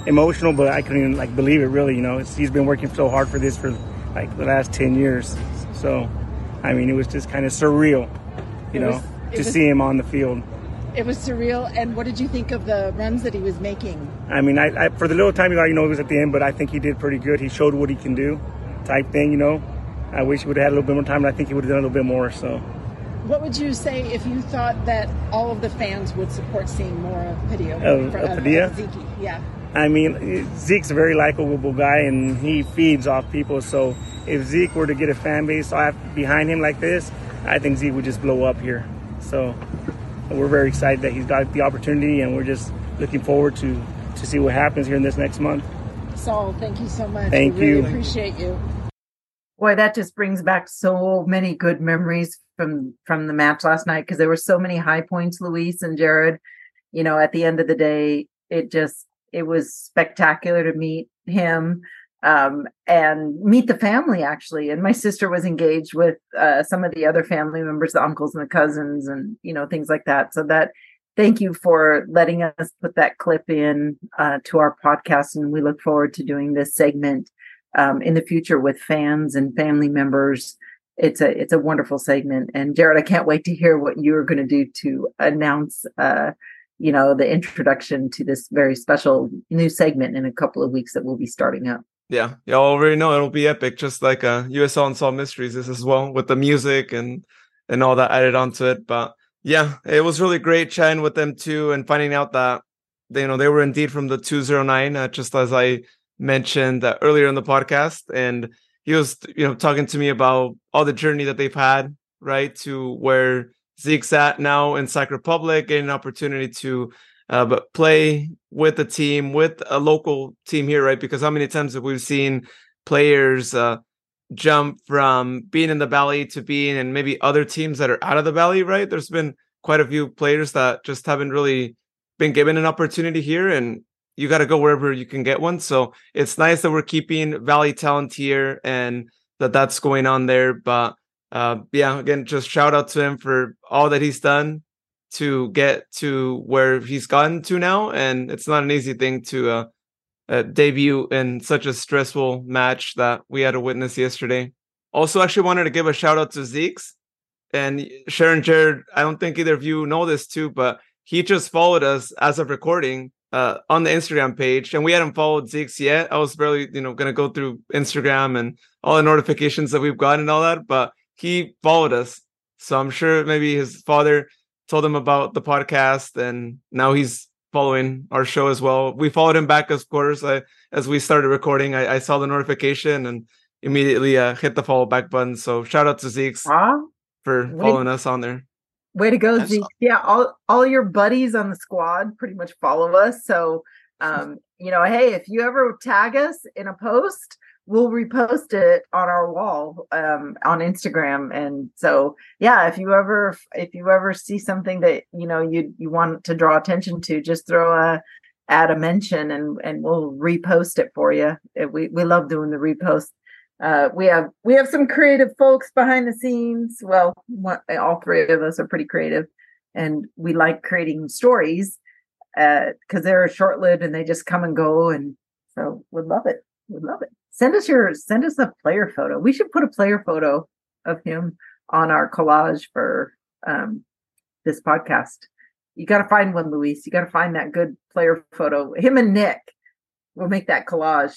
emotional, but I couldn't even like believe it. Really, you know, he's been working so hard for this for like the last ten years. So, I mean, it was just kind of surreal, you it know, was, to was, see him on the field. It was surreal. And what did you think of the runs that he was making? I mean, I, I for the little time, you know, you know, it was at the end, but I think he did pretty good. He showed what he can do, type thing, you know. I wish he would have had a little bit more time, and I think he would have done a little bit more. So. What would you say if you thought that all of the fans would support seeing more of Padilla? Of, of uh, Padilla? Zeke, yeah. I mean, Zeke's a very likable guy, and he feeds off people. So if Zeke were to get a fan base behind him like this, I think Zeke would just blow up here. So we're very excited that he's got the opportunity, and we're just looking forward to to see what happens here in this next month. Saul, thank you so much. Thank we you. Really appreciate you. Boy, that just brings back so many good memories from from the match last night because there were so many high points, Luis and Jared. You know, at the end of the day, it just it was spectacular to meet him um, and meet the family actually. And my sister was engaged with uh, some of the other family members, the uncles and the cousins, and you know things like that. So that thank you for letting us put that clip in uh, to our podcast, and we look forward to doing this segment um, in the future with fans and family members. It's a it's a wonderful segment, and Jared, I can't wait to hear what you're going to do to announce, uh, you know, the introduction to this very special new segment in a couple of weeks that we'll be starting up. Yeah, y'all already know it'll be epic, just like uh, USL Unsolved Mysteries is as well, with the music and and all that added onto it. But yeah, it was really great chatting with them too, and finding out that you know they were indeed from the 209, uh, just as I mentioned uh, earlier in the podcast, and he was you know talking to me about all the journey that they've had right to where Zeke's at now in Sac Republic, getting an opportunity to uh, but play with a team with a local team here, right? Because how many times have we seen players uh, jump from being in the valley to being in maybe other teams that are out of the valley, right? There's been quite a few players that just haven't really been given an opportunity here, and you got to go wherever you can get one. So it's nice that we're keeping Valley talent here and that that's going on there. But uh, yeah, again, just shout out to him for all that he's done to get to where he's gotten to now. And it's not an easy thing to uh, uh, debut in such a stressful match that we had to witness yesterday. Also, actually wanted to give a shout out to Zeke's and Sharon Jared. I don't think either of you know this too, but he just followed us as of recording uh, on the Instagram page, and we hadn't followed Zeke's yet. I was barely, you know, gonna go through Instagram and all the notifications that we've gotten and all that, but he followed us. So I'm sure maybe his father told him about the podcast, and now he's following our show as well. We followed him back, of course, I, as we started recording. I, I, saw the notification and immediately uh, hit the follow back button. So shout out to Zeke's for following us on there. Way to go, Zeke. Yeah, all all your buddies on the squad pretty much follow us. So um, you know, hey, if you ever tag us in a post, we'll repost it on our wall um, on Instagram. And so yeah, if you ever if you ever see something that you know you you want to draw attention to, just throw a add a mention and and we'll repost it for you. We we love doing the repost uh, we have we have some creative folks behind the scenes. Well, one, all three of us are pretty creative, and we like creating stories because uh, they're short lived and they just come and go. And so we love it. We love it. Send us your send us a player photo. We should put a player photo of him on our collage for um, this podcast. You got to find one, Luis. You got to find that good player photo. Him and Nick. We'll make that collage.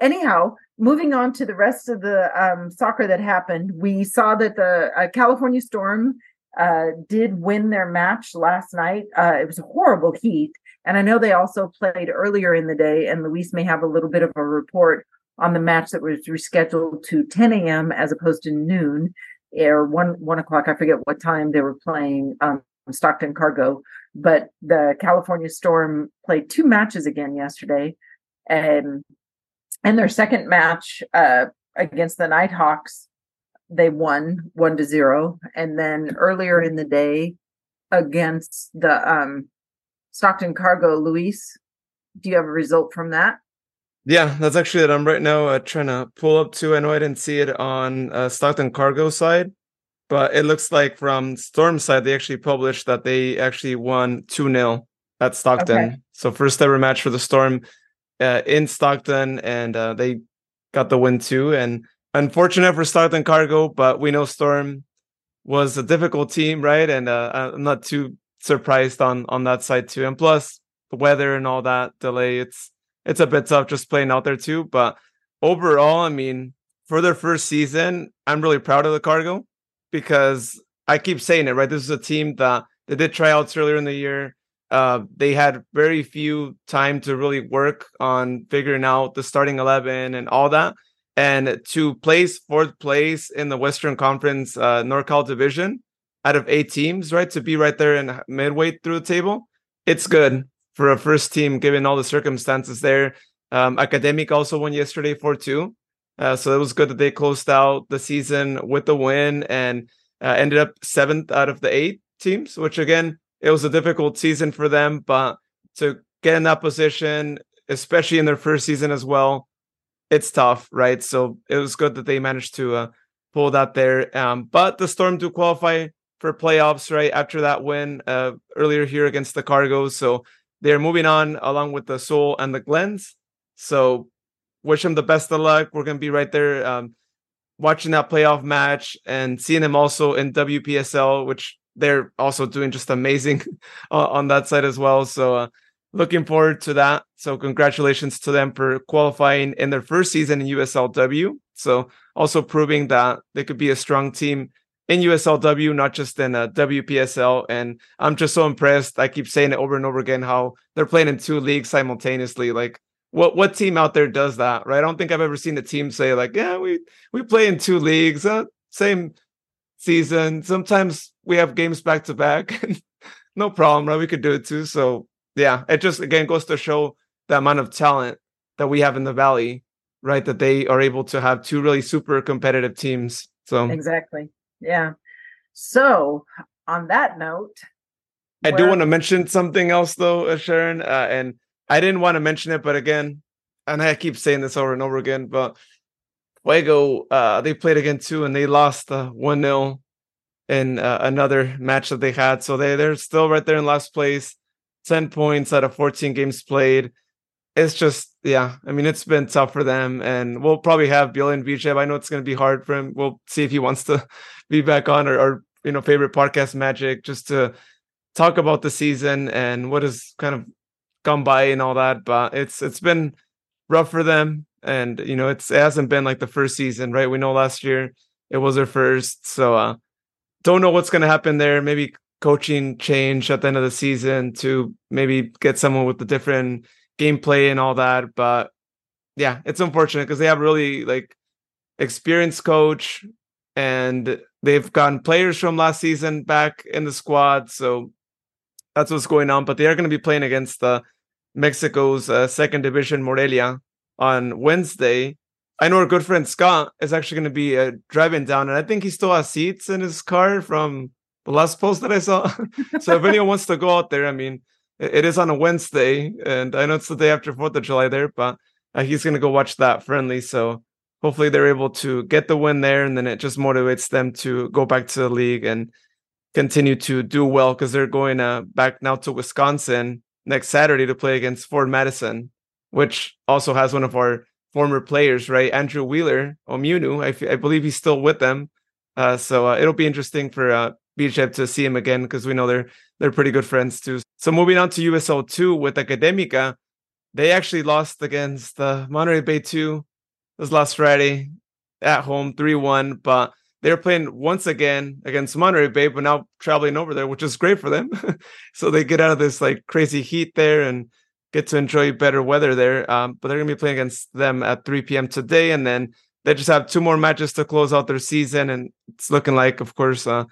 Anyhow, moving on to the rest of the um, soccer that happened, we saw that the uh, California Storm uh, did win their match last night. Uh, it was a horrible heat. And I know they also played earlier in the day, and Luis may have a little bit of a report on the match that was rescheduled to 10 a.m. as opposed to noon or one one o'clock. I forget what time they were playing um, Stockton Cargo. But the California Storm played two matches again yesterday. And and their second match uh, against the Nighthawks, they won one to zero. And then earlier in the day against the um, Stockton Cargo, Luis, do you have a result from that? Yeah, that's actually it. I'm right now uh, trying to pull up to. I know I didn't see it on uh, Stockton Cargo side, but it looks like from Storm side they actually published that they actually won two 0 at Stockton. Okay. So first ever match for the Storm uh, in Stockton, and uh, they got the win too. And unfortunate for Stockton Cargo, but we know Storm was a difficult team, right? And uh, I'm not too surprised on on that side too. And plus the weather and all that delay, it's it's a bit tough just playing out there too. But overall, I mean, for their first season, I'm really proud of the Cargo because I keep saying it, right? This is a team that they did tryouts earlier in the year. Uh, they had very few time to really work on figuring out the starting 11 and all that. And to place fourth place in the western conference uh, norcal division out of eight teams right to be right there in midway through the table it's good for a first team given all the circumstances there. Um, Academica also won yesterday 4-2 uh, so it was good that they closed out the season with the win and uh, ended up seventh out of the eight teams which again it was a difficult season for them, but to get in that position, especially in their first season as well, it's tough, right? So it was good that they managed to uh, pull that there. Um, but the Storm do qualify for playoffs, right? After that win uh, earlier here against the Cargos. So they're moving on along with the Soul and the Glens. So wish them the best of luck. We're going to be right there um, watching that playoff match and seeing them also in WPSL, which they're also doing just amazing on that side as well. So uh, looking forward to that. So congratulations to them for qualifying in their first season in USLW. So also proving that they could be a strong team in USLW, not just in a uh, WPSL. And I'm just so impressed. I keep saying it over and over again how they're playing in two leagues simultaneously. Like what what team out there does that, right? I don't think I've ever seen a team say like, yeah, we we play in two leagues. Uh, same season. Sometimes we have games back to back. no problem, right? We could do it too. So yeah, it just again goes to show the amount of talent that we have in the valley, right? That they are able to have two really super competitive teams. So exactly. Yeah. So on that note, I do want to mention something else though, uh, Sharon, uh, and I didn't want to mention it, but again, and I keep saying this over and over again, but Fuego, uh, they played again too, and they lost uh, 1 0 in uh, another match that they had. So they, they're still right there in last place, 10 points out of 14 games played. It's just, yeah, I mean, it's been tough for them. And we'll probably have Bjorn Vichev. I know it's going to be hard for him. We'll see if he wants to be back on or, or, you know, favorite podcast magic just to talk about the season and what has kind of gone by and all that. But it's it's been rough for them and you know it's it hasn't been like the first season right we know last year it was their first so uh don't know what's going to happen there maybe coaching change at the end of the season to maybe get someone with a different gameplay and all that but yeah it's unfortunate because they have really like experienced coach and they've gotten players from last season back in the squad so that's what's going on but they are going to be playing against mexico's uh, second division morelia on Wednesday. I know our good friend Scott is actually going to be uh, driving down, and I think he still has seats in his car from the last post that I saw. so if anyone wants to go out there, I mean, it, it is on a Wednesday, and I know it's the day after Fourth of July there, but uh, he's going to go watch that friendly. So hopefully they're able to get the win there, and then it just motivates them to go back to the league and continue to do well because they're going uh, back now to Wisconsin next Saturday to play against Forward Madison which also has one of our former players, right? Andrew Wheeler Omiunu. I, f- I believe he's still with them. Uh, so uh, it'll be interesting for uh, to see him again because we know they're they're pretty good friends too. So moving on to USL two with Academica, they actually lost against uh, Monterey Bay two. It was last Friday at home, three one. But they're playing once again against Monterey Bay, but now traveling over there, which is great for them. so they get out of this like crazy heat there and get to enjoy better weather there. Um, but they're going to be playing against them at 3 p.m. today, and then they just have two more matches to close out their season, and it's looking like, of course, uh,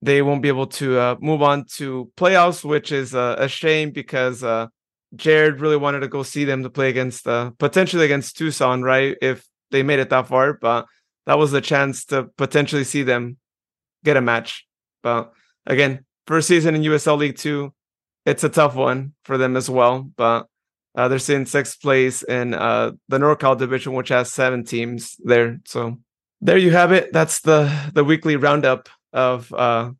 they won't be able to uh, move on to playoffs, which is uh, a shame because uh, Jared really wanted to go see them to play against uh, potentially against Tucson, right? If they made it that far, but that was the chance to potentially see them get a match. But again, first season in USL League Two, it's a tough one for them as well. But Uh, they're sitting sixth place in uh, the NorCal division, which has seven teams there. So there you have it. That's the the weekly roundup of uh,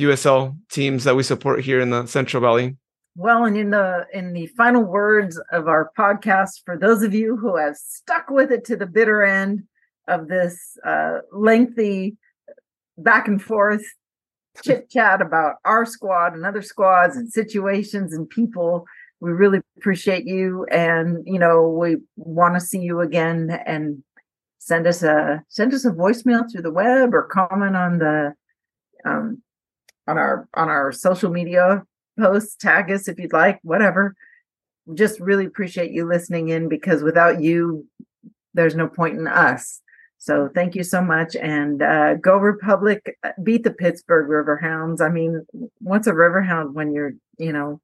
USL teams that we support here in the Central Valley. Well, and in the in the final words of our podcast, for those of you who have stuck with it to the bitter end of this uh, lengthy back and forth chit chat about our squad and other squads and situations and people, we really appreciate you, and you know we want to see you again and send us a send us a voicemail through the web or comment on the um, on our on our social media posts, tag us if you'd like, whatever. Just really appreciate you listening in because without you, there's no point in us. So thank you so much. And uh, go Republic, uh, beat the Pittsburgh Riverhounds. I mean, what's a Riverhound when you're, you know,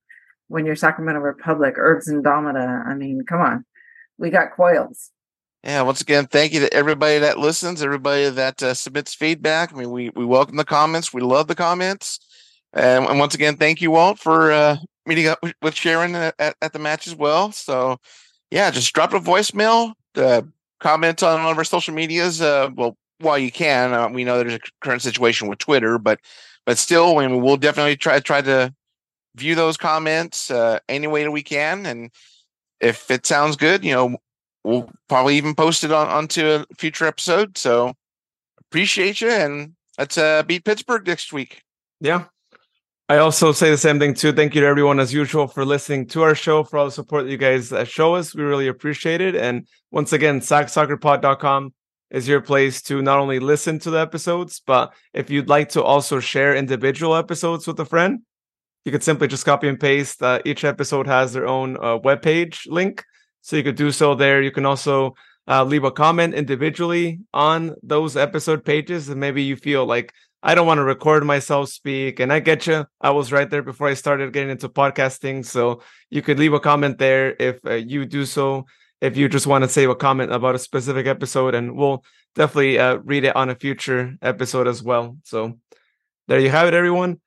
when you're Sacramento Republic, Herbs and Indomita? I mean, come on. We got coils. Yeah, once again, thank you to everybody that listens, everybody that uh, submits feedback. I mean, we, we welcome the comments. We love the comments. And, and once again, thank you, Walt, for uh, meeting up with Sharon at, at, the match as well. So, yeah, just drop a voicemail, uh, comment on one of our social medias. Uh, well, while you can, uh, we know there's a current situation with Twitter, but but still, I mean, we'll definitely try try to view those comments uh, any way that we can, and if it sounds good, you know, we'll probably even post it on onto a future episode. So appreciate you, and let's uh, beat Pittsburgh next week. Yeah, I also say the same thing too. Thank you to everyone as usual for listening to our show, for all the support that you guys uh, show us. We really appreciate it. And once again, sacsoccerpod.com is your place to not only listen to the episodes, but if you'd like to also share individual episodes with a friend, you could simply just copy and paste. Uh, each episode has their own uh, webpage link. So you could do so there. You can also uh, leave a comment individually on those episode pages. And maybe you feel like I don't want to record myself speak. And I get you. I was right there before I started getting into podcasting. So you could leave a comment there if uh, you do so. If you just want to save a comment about a specific episode, and we'll definitely uh, read it on a future episode as well. So there you have it, everyone.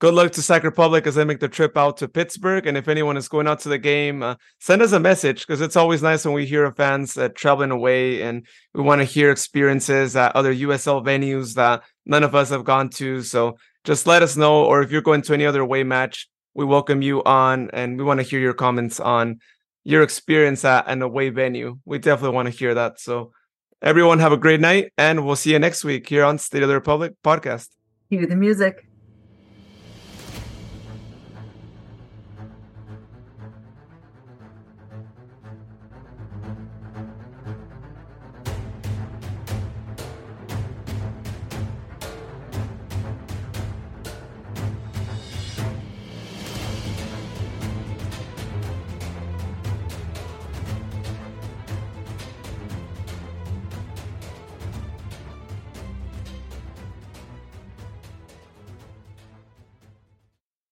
Good luck to Sac Republic as they make the trip out to Pittsburgh. And if anyone is going out to the game, uh, send us a message because it's always nice when we hear of fans uh, traveling away and we want to hear experiences at other USL venues that none of us have gone to. So just let us know. Or if you're going to any other away match, we welcome you on and we want to hear your comments on your experience at an away venue. We definitely want to hear that. So everyone have a great night and we'll see you next week here on State of the Republic podcast. Cue the music.